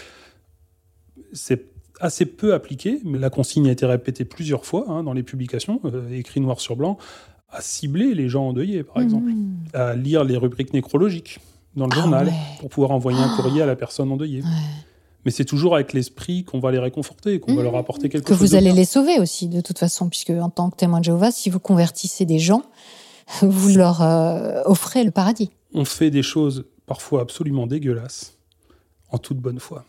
C'est assez peu appliqué, mais la consigne a été répétée plusieurs fois hein, dans les publications, euh, écrit noir sur blanc, à cibler les gens endeuillés, par exemple, Mm. à lire les rubriques nécrologiques dans le Ah journal ouais. pour pouvoir envoyer un courrier à la personne endeuillée. Ouais. Mais c'est toujours avec l'esprit qu'on va les réconforter, qu'on va leur apporter quelque que chose. vous de allez bien. les sauver aussi, de toute façon, puisque en tant que témoin de Jéhovah, si vous convertissez des gens, vous leur euh, offrez le paradis. On fait des choses parfois absolument dégueulasses en toute bonne foi.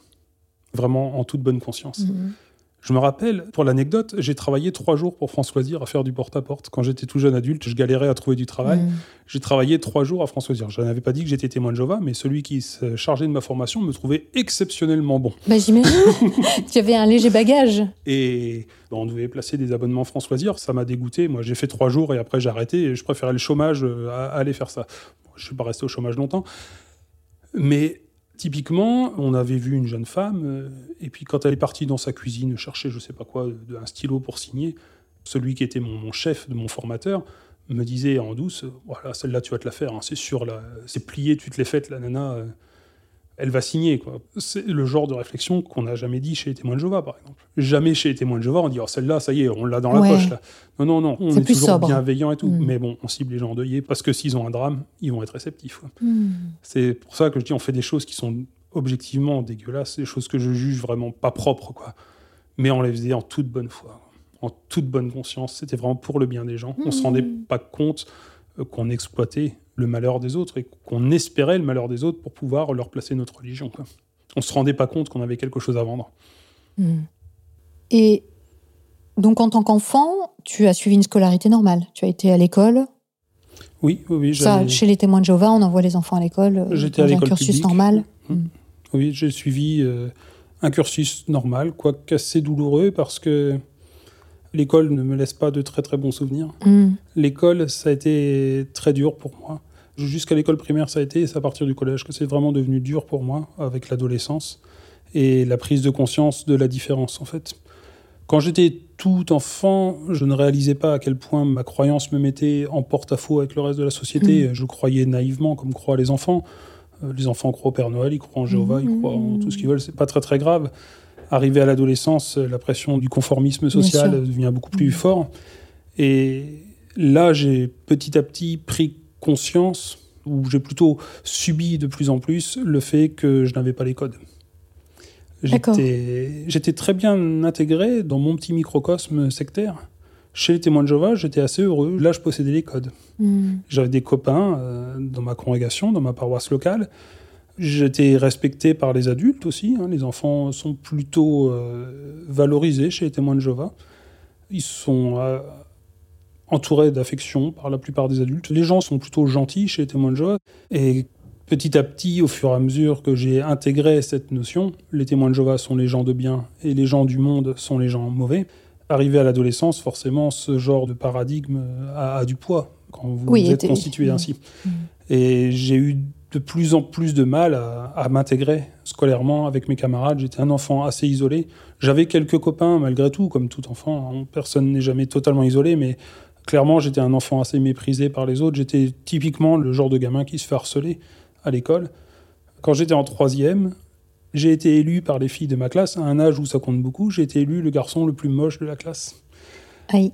Vraiment en toute bonne conscience. Mhm. Je me rappelle, pour l'anecdote, j'ai travaillé trois jours pour France Loisir à faire du porte-à-porte. Quand j'étais tout jeune adulte, je galérais à trouver du travail. Mhm. J'ai travaillé trois jours à France Loisir. Je n'avais pas dit que j'étais témoin de Jéhovah, mais celui qui se chargeait de ma formation me trouvait exceptionnellement bon. Bah, J'imagine. tu avais un léger bagage. Et on devait placer des abonnements France Loisirs. Ça m'a dégoûté. Moi, j'ai fait trois jours et après j'ai arrêté. Et je préférais le chômage euh, à, à aller faire ça. Bon, je ne suis pas resté au chômage longtemps. Mais typiquement, on avait vu une jeune femme. euh, et puis quand elle est partie dans sa cuisine chercher, je ne sais pas quoi, un stylo pour signer, celui qui était mon, chef de mon formateur me disait en douce voilà, celle-là, tu vas te la faire. hein, c'est sûr, c'est plié, tu te l'es faite, la nana. Elle va signer. quoi. C'est le genre de réflexion qu'on n'a jamais dit chez les témoins de Jéhovah, par exemple. Jamais chez les témoins de Jéhovah, on dit oh, celle-là, ça y est, on l'a dans la Ouais. poche. Là. Non, non, non, on C'est est, plus toujours sobre. bienveillant et tout. Mm. Mais bon, on cible les gens endeuillés parce que s'ils ont un drame, ils vont être réceptifs. quoi. Mhm. C'est pour ça que je dis on fait des choses qui sont objectivement dégueulasses, des choses que je juge vraiment pas propres, quoi. Mais on les faisait en toute bonne foi, en toute bonne conscience. C'était vraiment pour le bien des gens. On se rendait Mhm. pas compte euh, qu'on exploitait le malheur des autres et qu'on espérait le malheur des autres pour pouvoir leur placer notre religion. Quoi. On se rendait pas compte qu'on avait quelque chose à vendre. Mhm. Et donc, en tant qu'enfant, tu as suivi une scolarité normale. Tu as été à l'école. Oui, oui, oui. Ça, chez les témoins de Jéhovah, on envoie les enfants à l'école. euh, J'étais à dans un l'école cursus publique. normal. Mm. Oui, j'ai suivi euh, un cursus normal, quoique assez douloureux parce que l'école ne me laisse pas de très très bons souvenirs. Mhm. L'école, ça a été très dur pour moi. Jusqu'à l'école primaire, ça a été, et c'est à partir du collège que c'est vraiment devenu dur pour moi, avec l'adolescence et la prise de conscience de la différence, en fait. Quand j'étais tout enfant, je ne réalisais pas à quel point ma croyance me mettait en porte-à-faux avec le reste de la société. Je croyais naïvement, comme croient les enfants. Euh, Les enfants croient au Père Noël, ils croient en Jéhovah, ils croient en tout ce qu'ils veulent. C'est pas très très grave. Arrivé à l'adolescence, la pression du conformisme social devient beaucoup plus fort. Et là, j'ai petit à petit pris conscience, ou j'ai plutôt subi de plus en plus le fait que je n'avais pas les codes. J'étais très bien intégré dans mon petit microcosme sectaire. Chez les témoins de Jéhovah, j'étais assez heureux. Là, je possédais les codes. Mhm. J'avais des copains euh, dans ma congrégation, dans ma paroisse locale. J'étais respecté par les adultes aussi. hein. Les enfants sont plutôt euh, valorisés chez les témoins de Jéhovah. Ils sont euh, entourés d'affection par la plupart des adultes. Les gens sont plutôt gentils chez les témoins de Jéhovah. Et petit à petit, au fur et à mesure que j'ai intégré cette notion, les témoins de Jéhovah sont les gens de bien et les gens du monde sont les gens mauvais. Arrivé à l'adolescence, forcément, ce genre de paradigme a, a du poids quand vous Oui, êtes et- constitué ainsi. Et j'ai eu de plus en plus de mal à, à m'intégrer scolairement avec mes camarades. J'étais un enfant assez isolé. J'avais quelques copains malgré tout, comme tout enfant. hein. Personne n'est jamais totalement isolé, mais clairement, j'étais un enfant assez méprisé par les autres. J'étais typiquement le genre de gamin qui se fait harceler à l'école. Quand j'étais en troisième, j'ai été élu par les filles de ma classe, à un âge où ça compte beaucoup. J'ai été élu le garçon le plus moche de la classe. Aïe.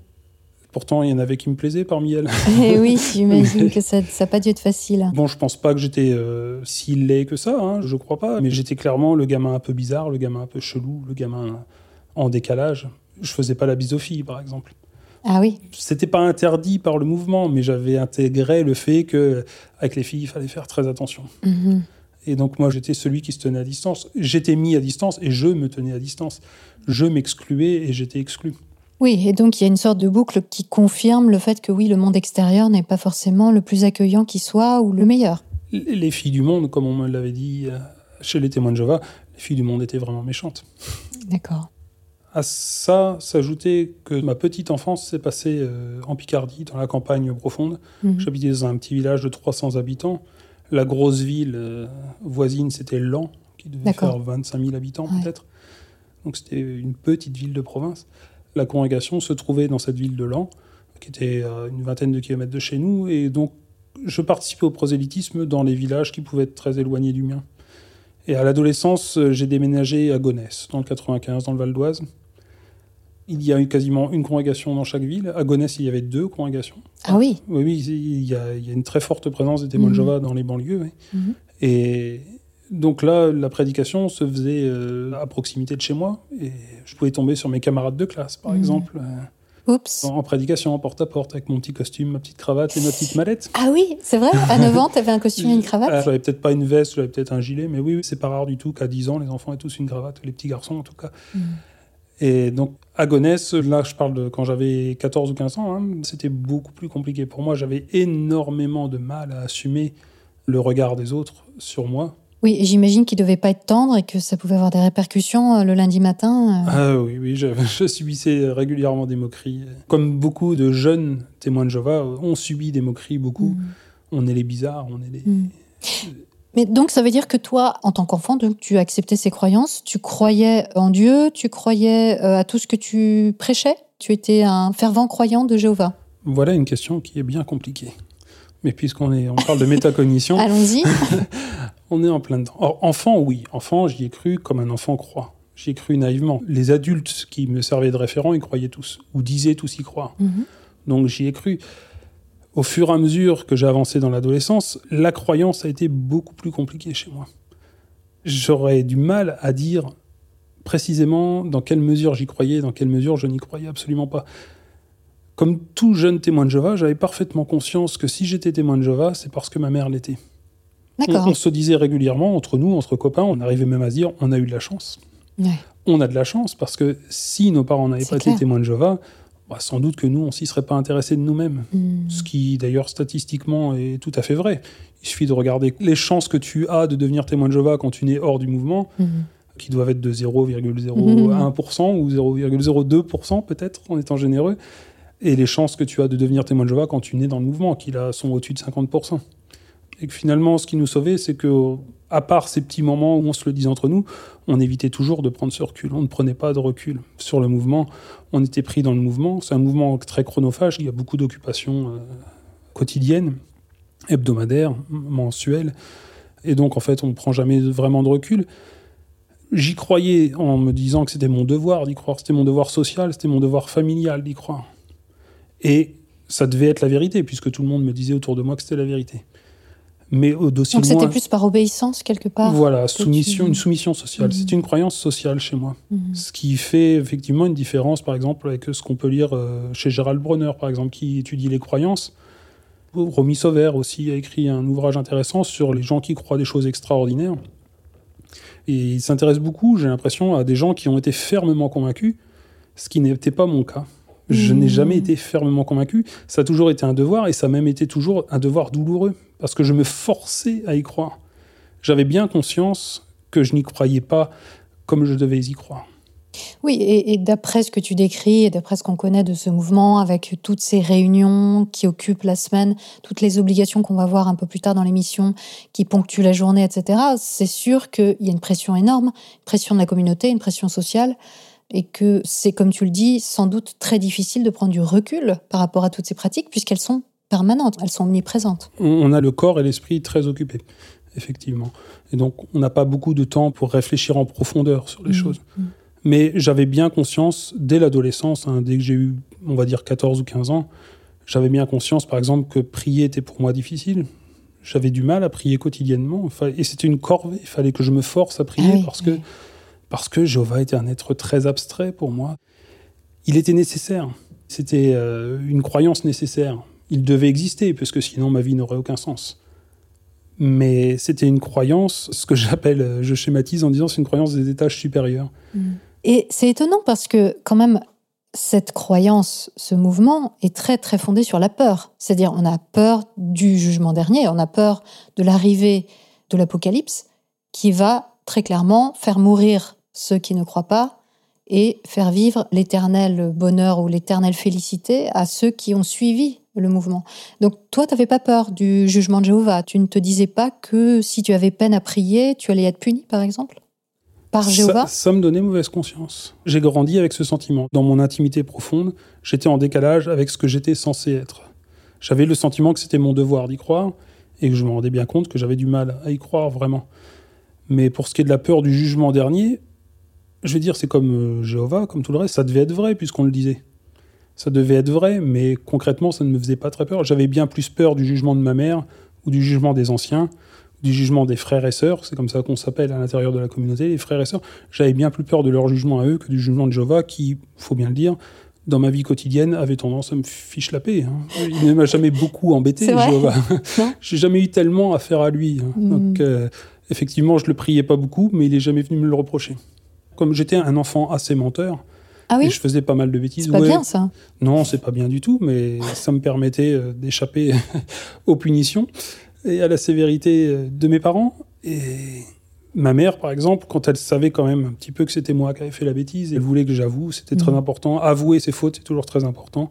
Pourtant, il y en avait qui me plaisaient parmi elles. Eh oui, j'imagine que ça n'a pas dû être facile. Bon, je pense pas que j'étais euh, si laid que ça, hein, je crois pas, mais j'étais clairement le gamin un peu bizarre, le gamin un peu chelou, le gamin en décalage. Je faisais pas la filles, par exemple. Ah oui. C'était pas interdit par le mouvement, mais j'avais intégré le fait que avec les filles, il fallait faire très attention. Mhm. Et donc moi, j'étais celui qui se tenait à distance. J'étais mis à distance et je me tenais à distance. Je m'excluais et j'étais exclu. Oui, et donc il y a une sorte de boucle qui confirme le fait que oui, le monde extérieur n'est pas forcément le plus accueillant qui soit ou le meilleur. Les filles du monde, comme on me l'avait dit euh, chez les témoins de Jéhovah, les filles du monde étaient vraiment méchantes. D'accord. À ça s'ajoutait que ma petite enfance s'est passée euh, en Picardie, dans la campagne profonde. Mhm. J'habitais dans un petit village de 300 habitants. La grosse ville euh, voisine, c'était Lan, qui devait faire 25 000 habitants Ouais. peut-être. Donc c'était une petite ville de province. La congrégation se trouvait dans cette ville de Lan, qui était à une vingtaine de kilomètres de chez nous. Et donc je participais au prosélytisme dans les villages qui pouvaient être très éloignés du mien. Et à l'adolescence, euh, j'ai déménagé à Gonesse, dans le 95, dans le Val d'Oise. Il y a eu quasiment une congrégation dans chaque ville. À Gonesse, il y avait deux congrégations. Ah oui. Oui, oui, il y a, il y a une très forte présence des témoins de Mhm. Jéhovah dans les banlieues. oui. Mhm. Et donc là, la prédication se faisait euh, à proximité de chez moi. Et je pouvais tomber sur mes camarades de classe, par Mhm. exemple, euh, Oups. en prédication, en porte-à-porte, avec mon petit costume, ma petite cravate et ma petite mallette. Ah oui, c'est vrai. À 9 ans, t'avais un costume et une cravate. J'avais peut-être pas une veste, j'avais peut-être un gilet, mais oui, oui, c'est pas rare du tout qu'à 10 ans, les enfants aient tous une cravate, les petits garçons en tout cas. Et donc, à Gonesse, là, je parle de quand j'avais 14 ou 15 ans, hein, c'était beaucoup plus compliqué pour moi. J'avais énormément de mal à assumer le regard des autres sur moi. Oui, j'imagine qu'il devait pas être tendre et que ça pouvait avoir des répercussions euh, le lundi matin. euh. Ah oui, oui, je, je subissais régulièrement des moqueries. Comme beaucoup de jeunes témoins de Jéhovah, on subit des moqueries beaucoup. Mhm. On est les bizarres, on est les... Mhm. Mais donc, ça veut dire que toi, en tant qu'enfant, donc, tu acceptais ces croyances, tu croyais en Dieu, tu croyais euh, à tout ce que tu prêchais, tu étais un fervent croyant de Jéhovah? Voilà une question qui est bien compliquée. Mais puisqu'on est, on parle de métacognition, Allons-y. on est en plein dedans. Or, enfant, oui, enfant, j'y ai cru comme un enfant croit. J'y ai cru naïvement. Les adultes qui me servaient de référent, ils croyaient tous, ou disaient tous y croire. Mhm. Donc j'y ai cru. Au fur et à mesure que j'ai avancé dans l'adolescence, la croyance a été beaucoup plus compliquée chez moi. J'aurais du mal à dire précisément dans quelle mesure j'y croyais, dans quelle mesure je n'y croyais absolument pas. Comme tout jeune témoin de Jéhovah, j'avais parfaitement conscience que si j'étais témoin de Jéhovah, c'est parce que ma mère l'était. On, se disait régulièrement entre nous, entre copains, on arrivait même à se dire on a eu de la chance. Ouais. On a de la chance parce que si nos parents n'avaient pas clair. été témoins de Jéhovah, bah, sans doute que nous, on s'y serait pas intéressés de nous-mêmes. Mhm. Ce qui, d'ailleurs, statistiquement est tout à fait vrai. Il suffit de regarder les chances que tu as de devenir témoin de Jéhovah quand tu nais hors du mouvement, Mhm. qui doivent être de 0,01% ou 0,02% peut-être, en étant généreux, et les chances que tu as de devenir témoin de Jéhovah quand tu nais dans le mouvement, qui là sont au-dessus de 50%. Et que finalement, ce qui nous sauvait, c'est que, à part ces petits moments où on se le disait entre nous, on évitait toujours de prendre ce recul. On ne prenait pas de recul sur le mouvement. On était pris dans le mouvement. C'est un mouvement très chronophage. Il y a beaucoup d'occupations euh, quotidiennes, hebdomadaires, mensuelles. Et donc, en fait, on ne prend jamais vraiment de recul. J'y croyais en me disant que c'était mon devoir d'y croire. C'était mon devoir social, c'était mon devoir familial d'y croire. Et ça devait être la vérité, puisque tout le monde me disait autour de moi que c'était la vérité. Mais au dossier Donc c'était plus par obéissance quelque part. voilà, soumission, tu- une soumission sociale. Mhm. C'est une croyance sociale chez moi. Mhm. Ce qui fait effectivement une différence, par exemple, avec ce qu'on peut lire euh, chez Gérald Bronner, par exemple, qui étudie les croyances. Romy Sauver aussi a écrit un ouvrage intéressant sur les gens qui croient des choses extraordinaires. Et il s'intéresse beaucoup, j'ai l'impression, à des gens qui ont été fermement convaincus, ce qui n'était pas mon cas. Je n'ai jamais été fermement convaincu. Ça a toujours été un devoir, et ça a même été toujours un devoir douloureux, parce que je me forçais à y croire. J'avais bien conscience que je n'y croyais pas comme je devais y croire. Oui, et, et d'après ce que tu décris et d'après ce qu'on connaît de ce mouvement, avec toutes ces réunions qui occupent la semaine, toutes les obligations qu'on va voir un peu plus tard dans l'émission, qui ponctuent la journée, etc., c'est sûr qu'il y a une pression énorme, une pression de la communauté, une pression sociale, et que c'est, comme tu le dis, sans doute très difficile de prendre du recul par rapport à toutes ces pratiques, puisqu'elles sont permanentes, elles sont omniprésentes. On- a le corps et l'esprit très occupés, effectivement. Et donc, on n'a pas beaucoup de temps pour réfléchir en profondeur sur les Mhm. choses. Mais j'avais bien conscience, dès l'adolescence, hein, dès que j'ai eu, on va dire, 14 ou 15 ans, j'avais bien conscience, par exemple, que prier était pour moi difficile. J'avais du mal à prier quotidiennement. Et c'était une corvée. Il fallait que je me force à prier Ah oui, parce, que, oui. Parce que Jéhovah était un être très abstrait pour moi. Il était nécessaire. C'était euh, une croyance nécessaire. Il devait exister, parce que sinon ma vie n'aurait aucun sens. Mais c'était une croyance, ce que j'appelle, euh, je schématise en disant, c'est une croyance des étages supérieurs. Et c'est étonnant parce que quand même, cette croyance, ce mouvement est très très fondé sur la peur. C'est-à-dire on a peur du jugement dernier, on a peur de l'arrivée de l'apocalypse qui va très clairement faire mourir ceux qui ne croient pas et faire vivre l'éternel bonheur ou l'éternelle félicité à ceux qui ont suivi le mouvement. Donc toi, tu n'avais pas peur du jugement de Jéhovah. Tu ne te disais pas que si tu avais peine à prier, tu allais être puni, par exemple? Par Jéhovah? ça, ça me donnait mauvaise conscience. J'ai grandi avec ce sentiment. Dans mon intimité profonde, j'étais en décalage avec ce que j'étais censé être. J'avais le sentiment que c'était mon devoir d'y croire et que je me rendais bien compte que j'avais du mal à y croire vraiment. Mais pour ce qui est de la peur du jugement dernier, je veux dire, c'est comme euh, Jéhovah, comme tout le reste, ça devait être vrai puisqu'on le disait. Ça devait être vrai, mais concrètement, ça ne me faisait pas très peur. J'avais bien plus peur du jugement de ma mère ou du jugement des anciens, du jugement des frères et sœurs, c'est comme ça qu'on s'appelle à l'intérieur de la communauté, les frères et sœurs. J'avais bien plus peur de leur jugement à eux que du jugement de Jéhovah qui, faut bien le dire, dans ma vie quotidienne, avait tendance à me fiche la paix. hein. Il ne m'a jamais beaucoup embêté, Jéhovah. J'ai jamais eu tellement affaire à lui. hein. Mm. Donc, euh, effectivement, je le priais pas beaucoup, mais il est jamais venu me le reprocher. Comme j'étais un enfant assez menteur, Ah et oui je faisais pas mal de bêtises. C'est pas ouais. bien ça. Non, c'est pas bien du tout, mais ça me permettait euh, d'échapper aux punitions et à la sévérité euh, de mes parents. Et ma mère, par exemple, quand elle savait quand même un petit peu que c'était moi qui avais fait la bêtise, elle voulait que j'avoue, c'était très Mhm. important. Avouer ses fautes, c'est toujours très important.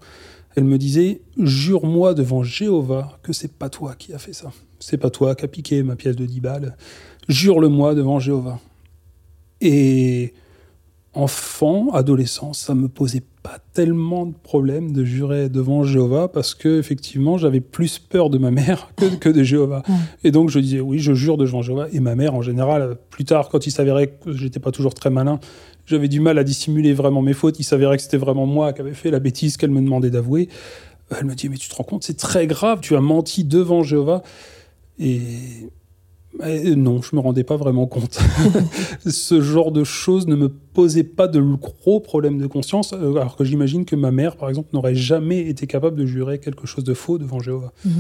Elle me disait Jure-moi devant Jéhovah que c'est pas toi qui as fait ça. C'est pas toi qui as piqué ma pièce de 10 balles. Jure-le-moi devant Jéhovah. Et enfant, adolescent, ça me posait pas tellement de problèmes de jurer devant Jéhovah parce que effectivement j'avais plus peur de ma mère que, que de Jéhovah. Et donc je disais oui, je jure devant Jéhovah. Et ma mère, en général, plus tard, quand il s'avérait que j'étais pas toujours très malin, j'avais du mal à dissimuler vraiment mes fautes. Il s'avérait que c'était vraiment moi qui avais fait la bêtise qu'elle me demandait d'avouer. Elle me dit mais tu te rends compte, c'est très grave, tu as menti devant Jéhovah. Et non, je me rendais pas vraiment compte. Ce genre de choses ne me posait pas de gros problèmes de conscience, euh, alors que j'imagine que ma mère, par exemple, n'aurait jamais été capable de jurer quelque chose de faux devant Jéhovah. Mhm.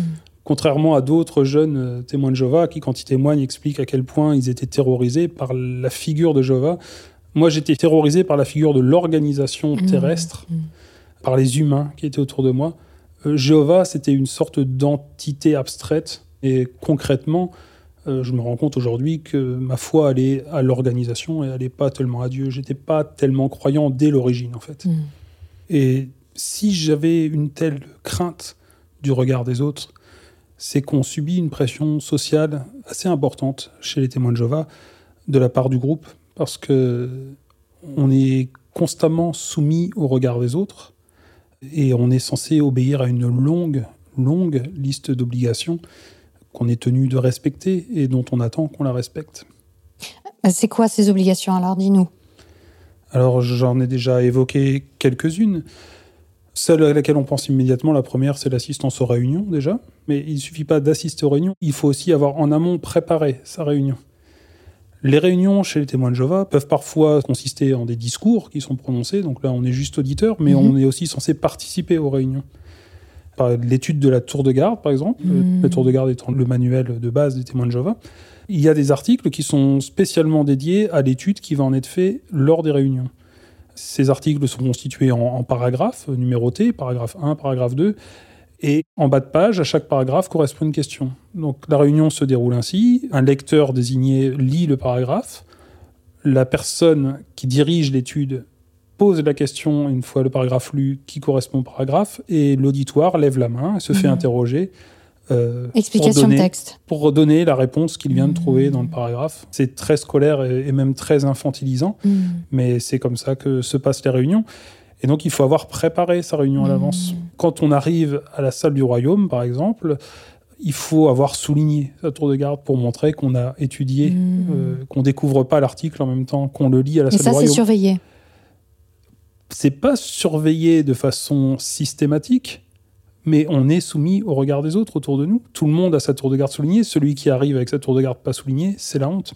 Contrairement à d'autres jeunes euh, témoins de Jéhovah qui, quand ils témoignent, expliquent à quel point ils étaient terrorisés par la figure de Jéhovah. Moi, j'étais terrorisé par la figure de l'organisation Mhm. terrestre, Mhm. par les humains qui étaient autour de moi. Euh, Jéhovah, c'était une sorte d'entité abstraite. Et concrètement, euh, je me rends compte aujourd'hui que ma foi allait à l'organisation et allait pas tellement à Dieu. J'étais pas tellement croyant dès l'origine, en fait. Mhm. Et si j'avais une telle crainte du regard des autres, c'est qu'on subit une pression sociale assez importante chez les témoins de Jéhovah de la part du groupe, parce que on est constamment soumis au regard des autres et on est censé obéir à une longue, longue liste d'obligations qu'on est tenu de respecter et dont on attend qu'on la respecte. Euh, C'est quoi ces obligations alors Dis-nous? Alors j'en ai déjà évoqué quelques-unes. Celle à laquelle on pense immédiatement, la première, c'est l'assistance aux réunions déjà. Mais il ne suffit pas d'assister aux réunions, il faut aussi avoir en amont préparé sa réunion. Les réunions chez les témoins de Jéhovah peuvent parfois consister en des discours qui sont prononcés, donc là on est juste auditeur, mais Mhm. on est aussi censé participer aux réunions. Par l'étude de la tour de garde, par exemple, Mhm. la tour de garde étant le manuel de base des témoins de Jéhovah, il y a des articles qui sont spécialement dédiés à l'étude qui va en être fait lors des réunions. Ces articles sont constitués en, en paragraphes euh, numérotés, paragraphe 1, paragraphe 2, et en bas de page, à chaque paragraphe correspond une question. Donc la réunion se déroule ainsi, un lecteur désigné lit le paragraphe, la personne qui dirige l'étude pose la question une fois le paragraphe lu qui correspond au paragraphe, et l'auditoire lève la main et se fait Mhm. interroger. euh, pour Explication de donner- texte. pour la réponse qu'il vient de trouver Mhm. dans le paragraphe. C'est très scolaire et, et même très infantilisant, Mhm. mais c'est comme ça que se passent les réunions. Et donc, il faut avoir préparé sa réunion à l'avance. Mhm. Quand on arrive à la salle du royaume, par exemple, il faut avoir souligné sa tour de garde pour montrer qu'on a étudié, Mhm. euh, qu'on découvre pas l'article en même temps qu'on le lit à la Et salle ça, du c'est royaume. surveillé. C'est pas surveillé de façon systématique, mais on est soumis au regard des autres autour de nous. Tout le monde a sa tour de garde soulignée. Celui qui arrive avec sa tour de garde pas soulignée, c'est la honte.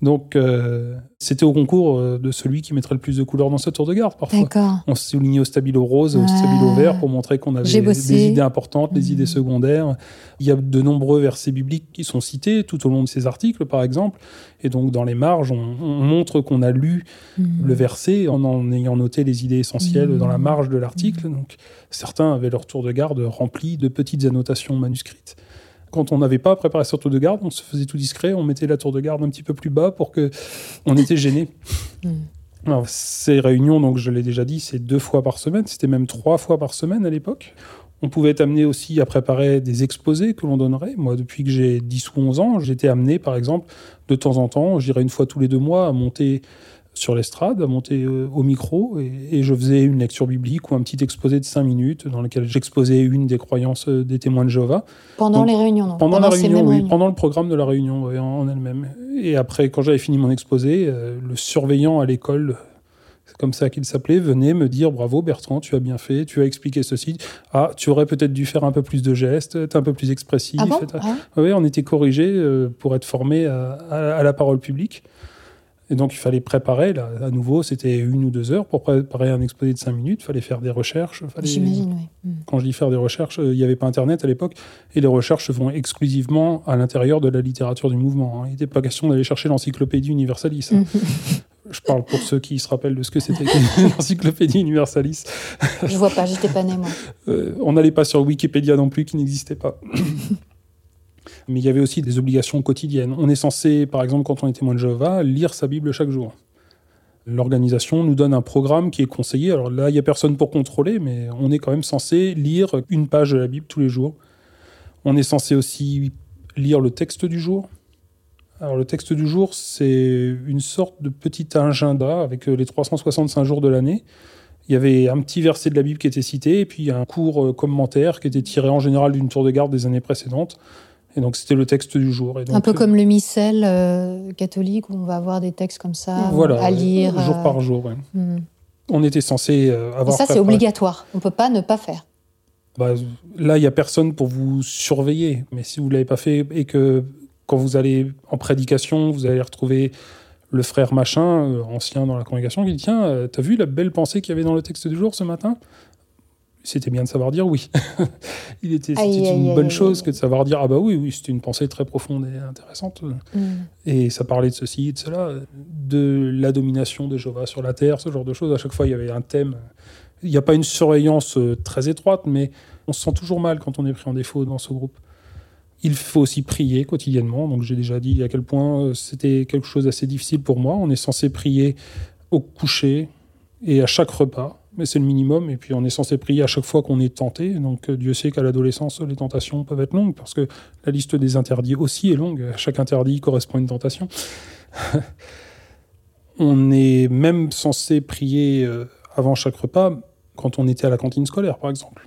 Donc, euh, c'était au concours euh, de celui qui mettrait le plus de couleurs dans sa tour de garde, parfois. D'accord. On se soulignait au stabilo rose, au Ah. stabilo vert pour montrer qu'on avait des idées importantes, des Mhm. idées secondaires. Il y a de nombreux versets bibliques qui sont cités tout au long de ces articles, par exemple. Et donc, dans les marges, on, on montre qu'on a lu Mhm. le verset en en ayant noté les idées essentielles dans la marge de l'article. Donc, certains avaient leur tour de garde rempli de petites annotations manuscrites. Quand on n'avait pas préparé sa tour de garde, on se faisait tout discret, on mettait la tour de garde un petit peu plus bas pour que on était gêné. Alors, ces réunions, donc je l'ai déjà dit, c'est deux fois par semaine, c'était même trois fois par semaine à l'époque. On pouvait être amené aussi à préparer des exposés que l'on donnerait. Moi, depuis que j'ai 10 ou 11 ans, j'étais amené, par exemple, de temps en temps, je dirais une fois tous les deux mois, à monter sur l'estrade, à monter euh, au micro, et, et je faisais une lecture biblique ou un petit exposé de 5 minutes dans lequel j'exposais une des croyances euh, des témoins de Jéhovah. Pendant Donc, les réunions, non Pendant, la réunion, oui, réunions. pendant le programme de la réunion en, en elle-même. Et après, quand j'avais fini mon exposé, euh, le surveillant à l'école, c'est comme ça qu'il s'appelait, venait me dire bravo Bertrand, tu as bien fait, tu as expliqué ceci. Ah, tu aurais peut-être dû faire un peu plus de gestes, être un peu plus expressif. Ah bon? Ah. oui, on était corrigé pour être formé à, à- à la parole publique. Et donc, il fallait préparer, là, à nouveau, c'était une ou deux heures pour préparer un exposé de cinq minutes. Il fallait faire des recherches. fallait- J'imagine, oui. Mhm. Quand je dis faire des recherches, euh, il n'y avait pas Internet à l'époque. Et les recherches se font exclusivement à l'intérieur de la littérature du mouvement. hein. Il n'était pas question d'aller chercher l'encyclopédie universalis. hein. Je parle pour ceux qui se rappellent de ce que c'était l'encyclopédie universalis. Je vois pas, j'étais pas née, moi. Euh, on n'allait pas sur Wikipédia non plus, qui n'existait pas. Mais il y avait aussi des obligations quotidiennes. On est censé, par exemple, quand on est témoin de Jéhovah, lire sa Bible chaque jour. L'organisation nous donne un programme qui est conseillé. Alors là, il n'y a personne pour contrôler, mais on est quand même censé lire une page de la Bible tous les jours. On est censé aussi lire le texte du jour. Alors le texte du jour, c'est une sorte de petit agenda avec euh, les 365 jours de l'année. Il y avait un petit verset de la Bible qui était cité, et puis un court euh, commentaire qui était tiré en général d'une tour de garde des années précédentes. Et donc c'était le texte du jour. Et donc, un peu euh, comme le missel euh, catholique où on va avoir des textes comme ça voilà, à lire. jour euh, par jour. ouais. mhm. On était censé Et avoir. ça, c'est obligatoire. On peut pas ne pas faire. Bah, là, il n'y a personne pour vous surveiller. Mais si vous ne l'avez pas fait et que quand vous allez en prédication, vous allez retrouver le frère machin, ancien dans la congrégation, qui dit Tiens, t'as vu la belle pensée qu'il y avait dans le texte du jour ce matin? C'était bien de savoir dire oui. Il était, c'était une aïe, bonne aïe, chose aïe. que de savoir dire Ah bah oui, oui, c'était une pensée très profonde et intéressante. Mhm. Et ça parlait de ceci et de cela, de la domination de Jéhovah sur la terre, ce genre de choses. À chaque fois, il y avait un thème. Il n'y a pas une surveillance euh, très étroite, mais on se sent toujours mal quand on est pris en défaut dans ce groupe. Il faut aussi prier quotidiennement. Donc, j'ai déjà dit à quel point euh, c'était quelque chose d'assez difficile pour moi. On est censé prier au coucher et à chaque repas, mais c'est le minimum. Et puis, on est censé prier à chaque fois qu'on est tenté. Donc, euh, Dieu sait qu'à l'adolescence, les tentations peuvent être longues parce que la liste des interdits aussi est longue. Chaque interdit correspond à une tentation. on est même censé prier euh, avant chaque repas quand on était à la cantine scolaire, par exemple.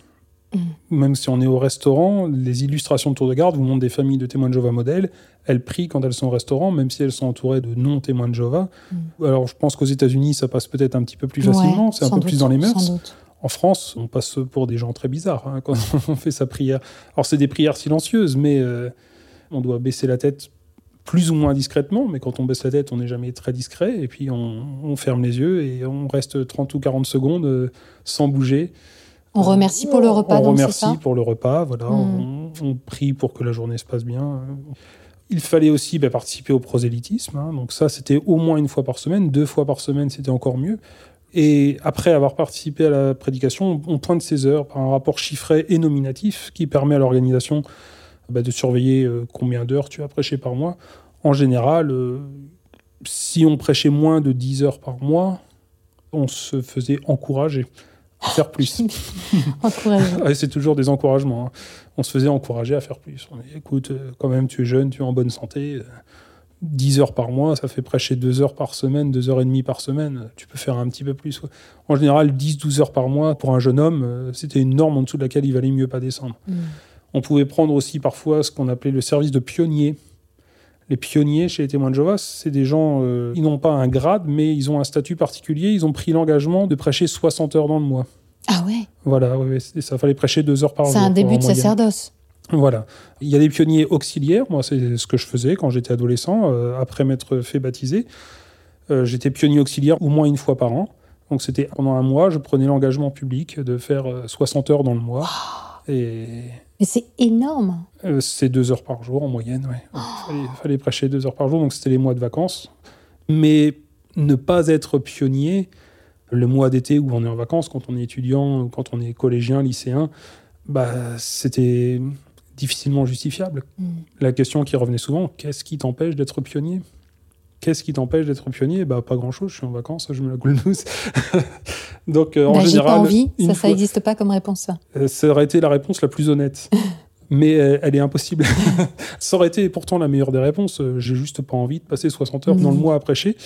Même si on est au restaurant, les illustrations de tour de garde vous montrent des familles de témoins de Jéhovah modèles. Elles prient quand elles sont au restaurant, même si elles sont entourées de non-témoins de Jéhovah. Alors, je pense qu'aux États-Unis, ça passe peut-être un petit peu plus facilement. Ouais, c'est un peu plus dans les mœurs. En France, on passe pour des gens très bizarres hein, quand on fait sa prière. Alors, c'est des prières silencieuses, mais euh, on doit baisser la tête plus ou moins discrètement. Mais quand on baisse la tête, on n'est jamais très discret. Et puis, on, on ferme les yeux et on reste 30 ou 40 secondes euh, sans bouger. On remercie pour le repas, On donc remercie ça pour le repas, voilà. Mm. On, on prie pour que la journée se passe bien. Il fallait aussi bah, participer au prosélytisme. hein. donc ça, c'était au moins une fois par semaine. Deux fois par semaine, c'était encore mieux. Et après avoir participé à la prédication, on pointe ses heures par un rapport chiffré et nominatif qui permet à l'organisation bah, de surveiller euh, combien d'heures tu as prêché par mois. En général, euh, si on prêchait moins de 10 heures par mois, on se faisait encourager faire plus. Ouais, c'est toujours des encouragements. hein. On se faisait encourager à faire plus. On dit, écoute, euh, quand même, tu es jeune, tu es en bonne santé. euh, 10 heures par mois, ça fait prêcher 2 heures par semaine, 2 heures et demie par semaine. Tu peux faire un petit peu plus. En général, 10-12 heures par mois pour un jeune homme, euh, c'était une norme en dessous de laquelle il valait mieux pas descendre. Mm. On pouvait prendre aussi parfois ce qu'on appelait le service de pionnier. Les pionniers chez les témoins de Jéhovah, c'est des gens, euh, ils n'ont pas un grade, mais ils ont un statut particulier. Ils ont pris l'engagement de prêcher 60 heures dans le mois. Ah ouais, Voilà, ouais, ça fallait prêcher 2 heures par jour. c'est un début de sacerdoce. Voilà. Il y a des pionniers auxiliaires. Moi, c'est ce que je faisais quand j'étais adolescent, euh, après m'être fait baptiser. Euh, j'étais pionnier auxiliaire au moins une fois par an. Donc, c'était pendant un mois, je prenais l'engagement public de faire 60 heures dans le mois. Et Mais c'est énorme. euh, c'est deux heures par jour en moyenne. Ouais. Il fallait, fallait prêcher deux heures par jour, donc c'était les mois de vacances. Mais ne pas être pionnier, le mois d'été où on est en vacances, quand on est étudiant, quand on est collégien, lycéen, bah, c'était difficilement justifiable. Mm. La question qui revenait souvent, qu'est-ce qui t'empêche d'être pionnier? Qu'est-ce qui t'empêche d'être pionnier? Bah pas grand-chose, je suis en vacances, je me la coule douce. Donc euh, en Bah, général, pas envie. une Ça, n'existe pas comme réponse, ça. euh, ça aurait été la réponse la plus honnête. Mais euh, elle est impossible. ça aurait été pourtant la meilleure des réponses. J'ai juste pas envie de passer 60 heures dans le Mhm. mois à prêcher.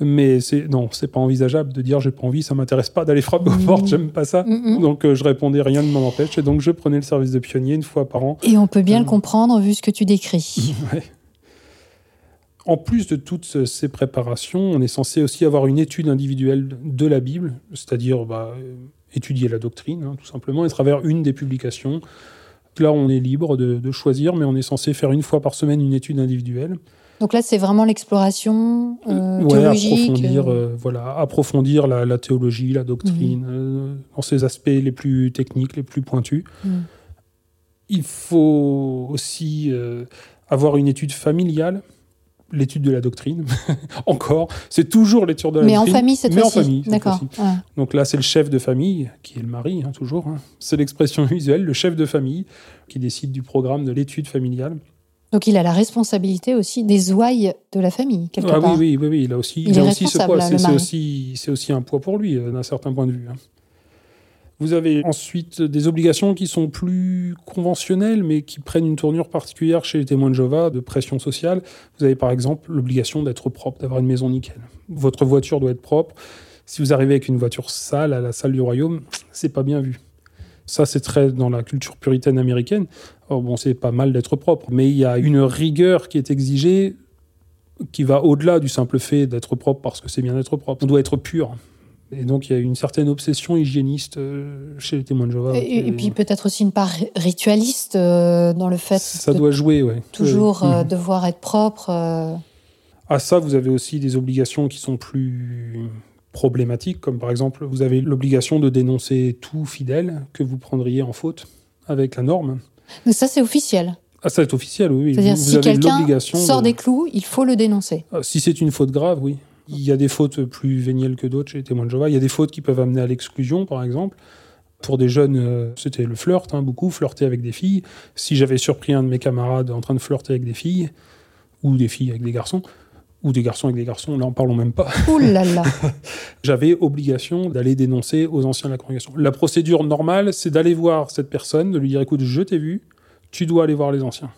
Mais c'est non, c'est pas envisageable de dire j'ai pas envie, ça m'intéresse pas d'aller frapper aux Mhm. portes, j'aime pas ça. Mm. Donc euh, je répondais rien ne m'en empêche et donc je prenais le service de pionnier une fois par an. Et on peut bien Euh. le comprendre vu ce que tu décris. Ouais. En plus de toutes ces préparations, on est censé aussi avoir une étude individuelle de la Bible, c'est-à-dire bah, euh, étudier la doctrine, hein, tout simplement, à travers une des publications. Là, on est libre de, de choisir, mais on est censé faire une fois par semaine une étude individuelle. Donc là, c'est vraiment l'exploration euh, Ouais, théologique. approfondir, euh, euh, voilà, approfondir la, la théologie, la doctrine, euh, dans ses aspects les plus techniques, les plus pointus. Mm. Il faut aussi euh, avoir une étude familiale, l'étude de la doctrine. Encore, c'est toujours l'étude de la Mais en doctrine. famille cette mais en famille. D'accord. Ouais. Donc là, c'est le chef de famille, qui est le mari, hein, toujours. hein. C'est l'expression usuelle, le chef de famille, qui décide du programme de l'étude familiale. Donc il a la responsabilité aussi des ouailles de la famille, quelque Ah part. oui, oui, oui, oui, il a aussi, Il il a est aussi ce poids. aussi, c'est aussi un poids pour lui, euh, d'un certain point de vue. hein. Vous avez ensuite des obligations qui sont plus conventionnelles, mais qui prennent une tournure particulière chez les témoins de Jéhovah, de pression sociale. Vous avez par exemple l'obligation d'être propre, d'avoir une maison nickel. Votre voiture doit être propre. Si vous arrivez avec une voiture sale à la salle du royaume, c'est pas bien vu. Ça, c'est très dans la culture puritaine américaine. Bon, c'est pas mal d'être propre, mais il y a une rigueur qui est exigée qui va au-delà du simple fait d'être propre parce que c'est bien d'être propre. On doit être pur. Et donc, il y a une certaine obsession hygiéniste euh, chez les témoins de Jéhovah. Et, et- et puis peut-être aussi une part ri- ritualiste euh, dans le fait ça de doit jouer, ouais. toujours euh, Mhm. devoir être propre. euh. À ça, vous avez aussi des obligations qui sont plus problématiques, comme par exemple, vous avez l'obligation de dénoncer tout fidèle que vous prendriez en faute avec la norme. Mais ça, c'est officiel. Ah, ça est officiel, oui. C'est-à-dire, si quelqu'un sort de- des clous, il faut le dénoncer. Ah, Si c'est une faute grave, oui. Il y a des fautes plus vénielles que d'autres chez les témoins de Jéhovah. Il y a des fautes qui peuvent amener à l'exclusion, par exemple. Pour des jeunes, euh, c'était le flirt, hein, beaucoup, flirter avec des filles. Si j'avais surpris un de mes camarades en train de flirter avec des filles, ou des filles avec des garçons, ou des garçons avec des garçons, là en parlons même pas, Ouh là là. j'avais obligation d'aller dénoncer aux anciens de la congrégation. La procédure normale, c'est d'aller voir cette personne, de lui dire écoute, je t'ai vu, tu dois aller voir les anciens.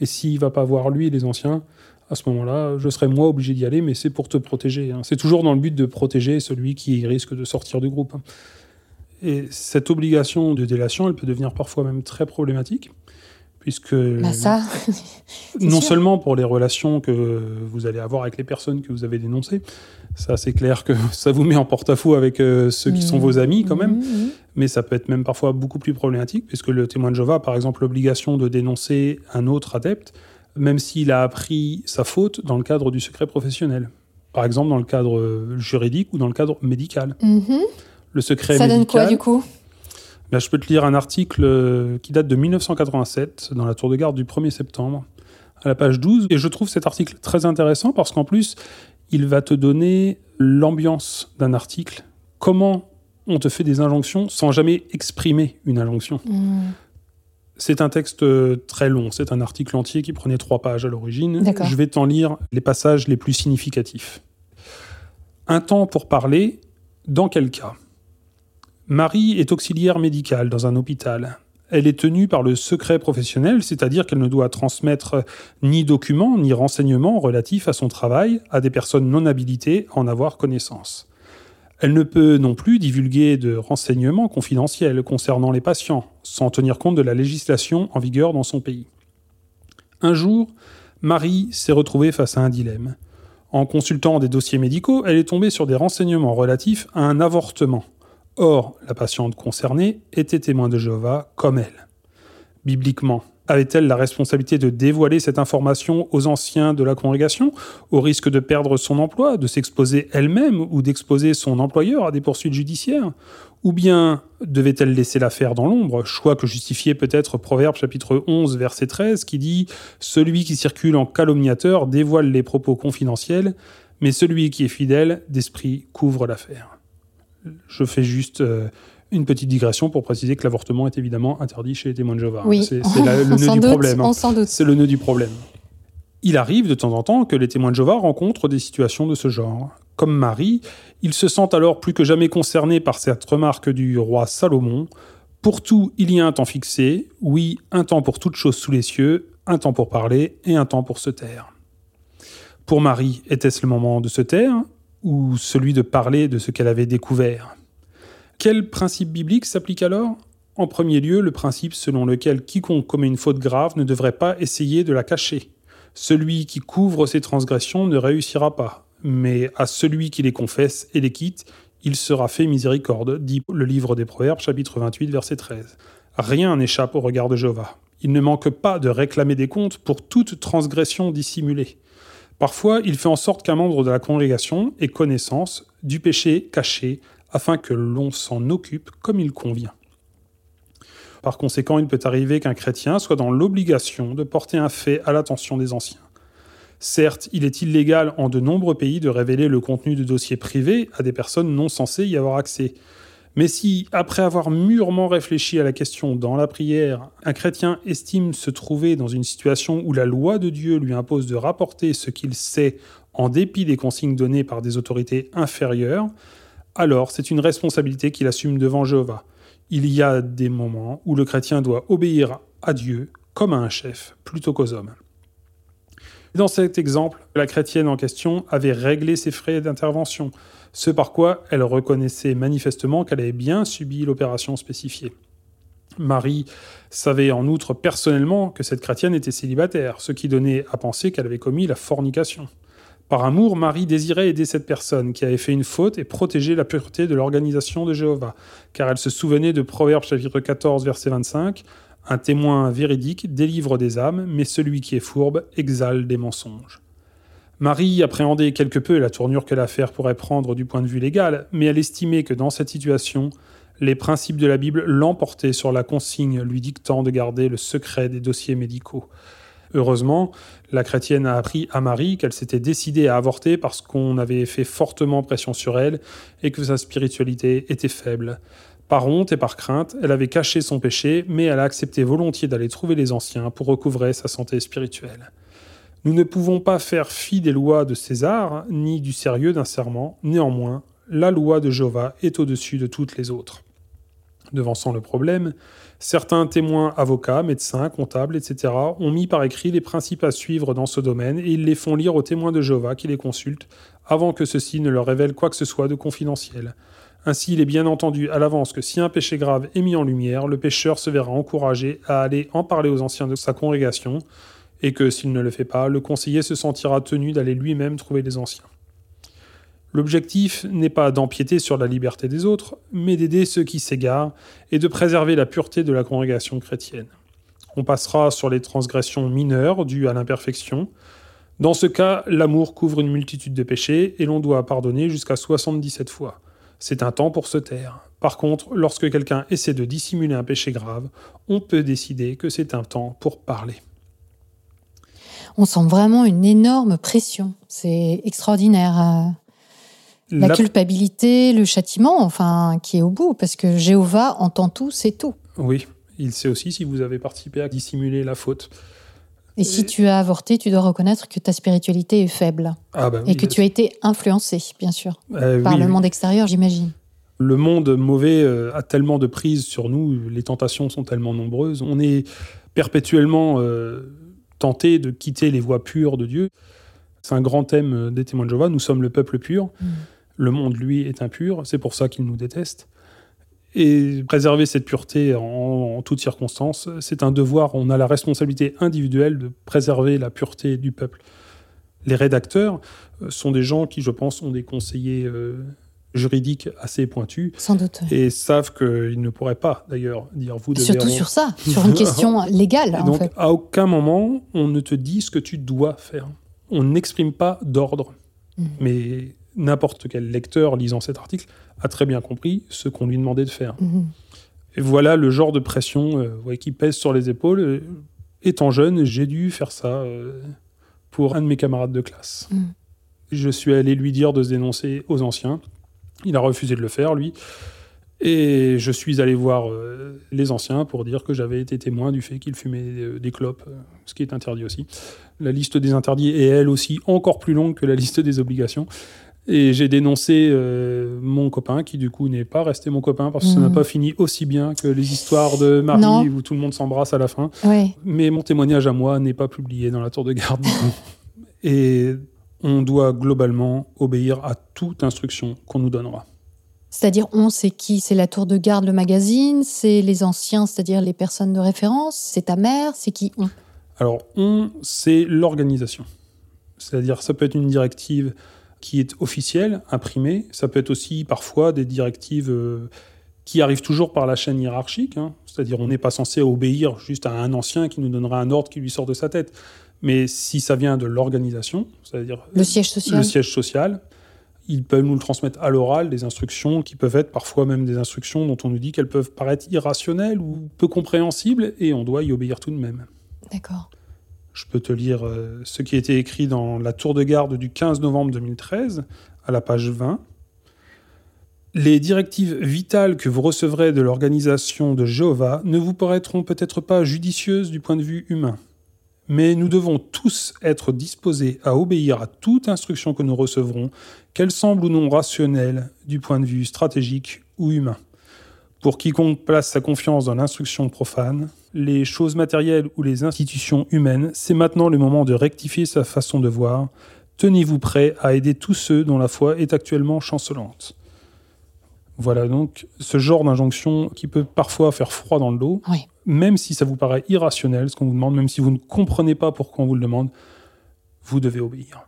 Et s'il va pas voir lui et les anciens, à ce moment-là, je serai moi obligé d'y aller, mais c'est pour te protéger. hein. C'est toujours dans le but de protéger celui qui risque de sortir du groupe. Et cette obligation de délation, elle peut devenir parfois même très problématique, puisque Bah ça, non sûr. seulement pour les relations que vous allez avoir avec les personnes que vous avez dénoncées, ça c'est clair que ça vous met en porte-à-faux avec euh, ceux qui sont Mhm. vos amis quand même, Mhm, mhm. mais ça peut être même parfois beaucoup plus problématique, puisque le témoin de Jéhovah a par exemple l'obligation de dénoncer un autre adepte, même s'il a appris sa faute dans le cadre du secret professionnel. Par exemple dans le cadre euh, juridique ou dans le cadre médical. Mhm. Le secret Ça donne quoi du coup? Ben, je peux te lire un article euh, qui date de 1987 dans la tour de garde du 1er septembre, à la page 12. Et je trouve cet article très intéressant parce qu'en plus, il va te donner l'ambiance d'un article. Comment on te fait des injonctions sans jamais exprimer une injonction? Mhm. C'est un texte euh, très long, c'est un article entier qui prenait trois pages à l'origine. Je vais t'en lire les passages les plus significatifs. Un temps pour parler, dans quel cas? Marie est auxiliaire médicale dans un hôpital. Elle est tenue par le secret professionnel, c'est-à-dire qu'elle ne doit transmettre ni documents ni renseignements relatifs à son travail à des personnes non habilitées à en avoir connaissance. Elle ne peut non plus divulguer de renseignements confidentiels concernant les patients, sans tenir compte de la législation en vigueur dans son pays. Un jour, Marie s'est retrouvée face à un dilemme. En consultant des dossiers médicaux, elle est tombée sur des renseignements relatifs à un avortement. Or, la patiente concernée était témoin de Jéhovah comme elle. bibliquement avait-elle la responsabilité de dévoiler cette information aux anciens de la congrégation, au risque de perdre son emploi, de s'exposer elle-même ou d'exposer son employeur à des poursuites judiciaires? Ou bien devait-elle laisser l'affaire dans l'ombre, choix que justifiait peut-être Proverbe chapitre 11 verset 13 qui dit ⁇ Celui qui circule en calomniateur dévoile les propos confidentiels, mais celui qui est fidèle d'esprit couvre l'affaire. Je fais juste euh, une petite digression pour préciser que l'avortement est évidemment interdit chez les témoins de Jéhovah. Oui. C'est le nœud du problème. Hein. C'est le nœud du problème. Il arrive de temps en temps que les témoins de Jéhovah rencontrent des situations de ce genre. Comme Marie, ils se sentent alors plus que jamais concernés par cette remarque du roi Salomon. Pour tout, il y a un temps fixé. Oui, un temps pour toute chose sous les cieux, un temps pour parler et un temps pour se taire. Pour Marie, était-ce le moment de se taire ou celui de parler de ce qu'elle avait découvert? Quel principe biblique s'applique alors? En premier lieu, le principe selon lequel quiconque commet une faute grave ne devrait pas essayer de la cacher. Celui qui couvre ses transgressions ne réussira pas, mais à celui qui les confesse et les quitte, il sera fait miséricorde, dit le livre des Proverbes chapitre 28 verset 13. Rien n'échappe au regard de Jéhovah. Il ne manque pas de réclamer des comptes pour toute transgression dissimulée. Parfois, il fait en sorte qu'un membre de la congrégation ait connaissance du péché caché afin que l'on s'en occupe comme il convient. Par conséquent, il peut arriver qu'un chrétien soit dans l'obligation de porter un fait à l'attention des anciens. Certes, il est illégal en de nombreux pays de révéler le contenu de dossiers privés à des personnes non censées y avoir accès. Mais si, après avoir mûrement réfléchi à la question dans la prière, un chrétien estime se trouver dans une situation où la loi de Dieu lui impose de rapporter ce qu'il sait en dépit des consignes données par des autorités inférieures, alors c'est une responsabilité qu'il assume devant Jéhovah. Il y a des moments où le chrétien doit obéir à Dieu comme à un chef plutôt qu'aux hommes. Dans cet exemple, la chrétienne en question avait réglé ses frais d'intervention, ce par quoi elle reconnaissait manifestement qu'elle avait bien subi l'opération spécifiée. Marie savait en outre personnellement que cette chrétienne était célibataire, ce qui donnait à penser qu'elle avait commis la fornication. Par amour, Marie désirait aider cette personne qui avait fait une faute et protéger la pureté de l'organisation de Jéhovah, car elle se souvenait de Proverbes chapitre 14 verset 25, Un témoin véridique délivre des âmes, mais celui qui est fourbe exhale des mensonges. Marie appréhendait quelque peu la tournure que l'affaire pourrait prendre du point de vue légal, mais elle estimait que dans cette situation, les principes de la Bible l'emportaient sur la consigne lui dictant de garder le secret des dossiers médicaux. Heureusement, la chrétienne a appris à Marie qu'elle s'était décidée à avorter parce qu'on avait fait fortement pression sur elle et que sa spiritualité était faible. Par honte et par crainte, elle avait caché son péché, mais elle a accepté volontiers d'aller trouver les anciens pour recouvrer sa santé spirituelle. Nous ne pouvons pas faire fi des lois de César, ni du sérieux d'un serment, néanmoins, la loi de Jéhovah est au-dessus de toutes les autres. Devançant le problème, certains témoins, avocats, médecins, comptables, etc., ont mis par écrit les principes à suivre dans ce domaine et ils les font lire aux témoins de Jéhovah qui les consultent avant que ceux-ci ne leur révèlent quoi que ce soit de confidentiel. Ainsi, il est bien entendu à l'avance que si un péché grave est mis en lumière, le pécheur se verra encouragé à aller en parler aux anciens de sa congrégation, et que s'il ne le fait pas, le conseiller se sentira tenu d'aller lui-même trouver les anciens. L'objectif n'est pas d'empiéter sur la liberté des autres, mais d'aider ceux qui s'égarent et de préserver la pureté de la congrégation chrétienne. On passera sur les transgressions mineures dues à l'imperfection. Dans ce cas, l'amour couvre une multitude de péchés et l'on doit pardonner jusqu'à 77 fois. C'est un temps pour se taire. Par contre, lorsque quelqu'un essaie de dissimuler un péché grave, on peut décider que c'est un temps pour parler. On sent vraiment une énorme pression. C'est extraordinaire. Euh, la, culpabilité, le châtiment, enfin, qui est au bout, parce que Jéhovah entend tout, c'est tout. Oui, il sait aussi si vous avez participé à dissimuler la faute. Et, si tu as avorté, tu dois reconnaître que ta spiritualité est faible. Ah bah et que tu as été influencé, bien sûr, euh, par le monde extérieur, j'imagine. Le monde mauvais euh, a tellement de prise sur nous, les tentations sont tellement nombreuses. On est perpétuellement euh, tenté de quitter les voies pures de Dieu. C'est un grand thème des témoins de Jéhovah. Nous sommes le peuple pur. Mm. Le monde, lui, est impur, c'est pour ça qu'il nous déteste. Et préserver cette pureté en, toutes circonstances, c'est un devoir. On a la responsabilité individuelle de préserver la pureté du peuple. Les rédacteurs euh, sont des gens qui, je pense, ont des conseillers euh, juridiques assez pointus Sans doute. et savent qu'ils ne pourraient pas, d'ailleurs, dire vous devez Surtout sur ça, sur une question légale, en Donc, fait. à aucun moment, on ne te dit ce que tu dois faire. On n'exprime pas d'ordre. Mhm. Mais n'importe quel lecteur lisant cet article a très bien compris ce qu'on lui demandait de faire. Mhm. Et voilà le genre de pression euh, qui pèse sur les épaules. Euh, Étant jeune, j'ai dû faire ça euh, pour un de mes camarades de classe. Mhm. Je suis allé lui dire de se dénoncer aux anciens. Il a refusé de le faire, lui. Et je suis allé voir euh, les anciens pour dire que j'avais été témoin du fait qu'il fumait euh, des clopes, ce qui est interdit aussi. La liste des interdits est elle aussi encore plus longue que la liste des obligations. Et j'ai dénoncé euh, mon copain, qui du coup n'est pas resté mon copain parce que ça n'a pas fini aussi bien que les histoires de Marie Non. où tout le monde s'embrasse à la fin. Mais mon témoignage à moi n'est pas publié dans la tour de garde. Et on doit globalement obéir à toute instruction qu'on nous donnera. C'est-à-dire, on, c'est qui C'est la tour de garde, le magazine C'est les anciens, c'est-à-dire les personnes de référence C'est ta mère C'est qui on? Alors, on, c'est l'organisation. C'est-à-dire, ça peut être une directive qui est officielle, imprimée. Ça peut être aussi parfois des directives euh, qui arrivent toujours par la chaîne hiérarchique. hein. C'est-à-dire, on n'est pas censé obéir juste à un ancien qui nous donnera un ordre qui lui sort de sa tête. Mais si ça vient de l'organisation, c'est-à-dire Le siège social le siège social, ils peuvent nous le transmettre à l'oral, des instructions qui peuvent être parfois même des instructions dont on nous dit qu'elles peuvent paraître irrationnelles ou peu compréhensibles, et on doit y obéir tout de même. D'accord. Je peux te lire euh, ce qui a été écrit dans la tour de garde du 15 novembre 2013, à la page 20. Les directives vitales que vous recevrez de l'organisation de Jéhovah ne vous paraîtront peut-être pas judicieuses du point de vue humain. Mais nous devons tous être disposés à obéir à toute instruction que nous recevrons, qu'elle semble ou non rationnelle du point de vue stratégique ou humain. Pour quiconque place sa confiance dans l'instruction profane, les choses matérielles ou les institutions humaines, c'est maintenant le moment de rectifier sa façon de voir. Tenez-vous prêt à aider tous ceux dont la foi est actuellement chancelante. Voilà donc ce genre d'injonction qui peut parfois faire froid dans le dos, Oui. même si ça vous paraît irrationnel ce qu'on vous demande, même si vous ne comprenez pas pourquoi on vous le demande, vous devez obéir.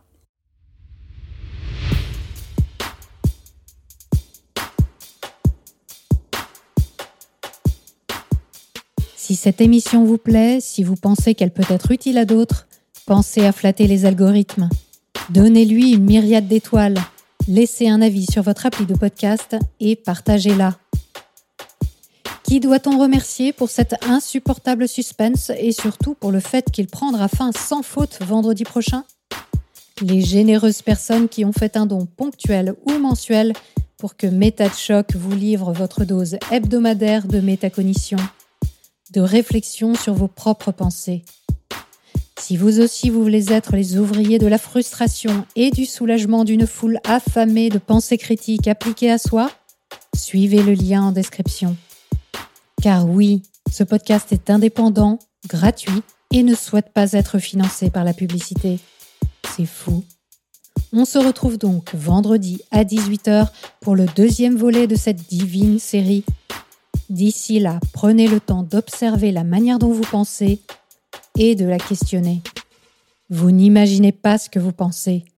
Si cette émission vous plaît, si vous pensez qu'elle peut être utile à d'autres, pensez à flatter les algorithmes. Donnez-lui une myriade d'étoiles. Laissez un avis sur votre appli de podcast et partagez-la. Qui doit-on remercier pour cet insupportable suspense et surtout pour le fait qu'il prendra fin sans faute vendredi prochain? Les généreuses personnes qui ont fait un don ponctuel ou mensuel pour que Méta vous livre votre dose hebdomadaire de métacognition de réflexion sur vos propres pensées. Si vous aussi vous voulez être les ouvriers de la frustration et du soulagement d'une foule affamée de pensées critiques appliquées à soi, suivez le lien en description. Car oui, ce podcast est indépendant, gratuit et ne souhaite pas être financé par la publicité. C'est fou. On se retrouve donc vendredi à 18h pour le deuxième volet de cette divine série. D'ici là, prenez le temps d'observer la manière dont vous pensez et de la questionner. Vous n'imaginez pas ce que vous pensez.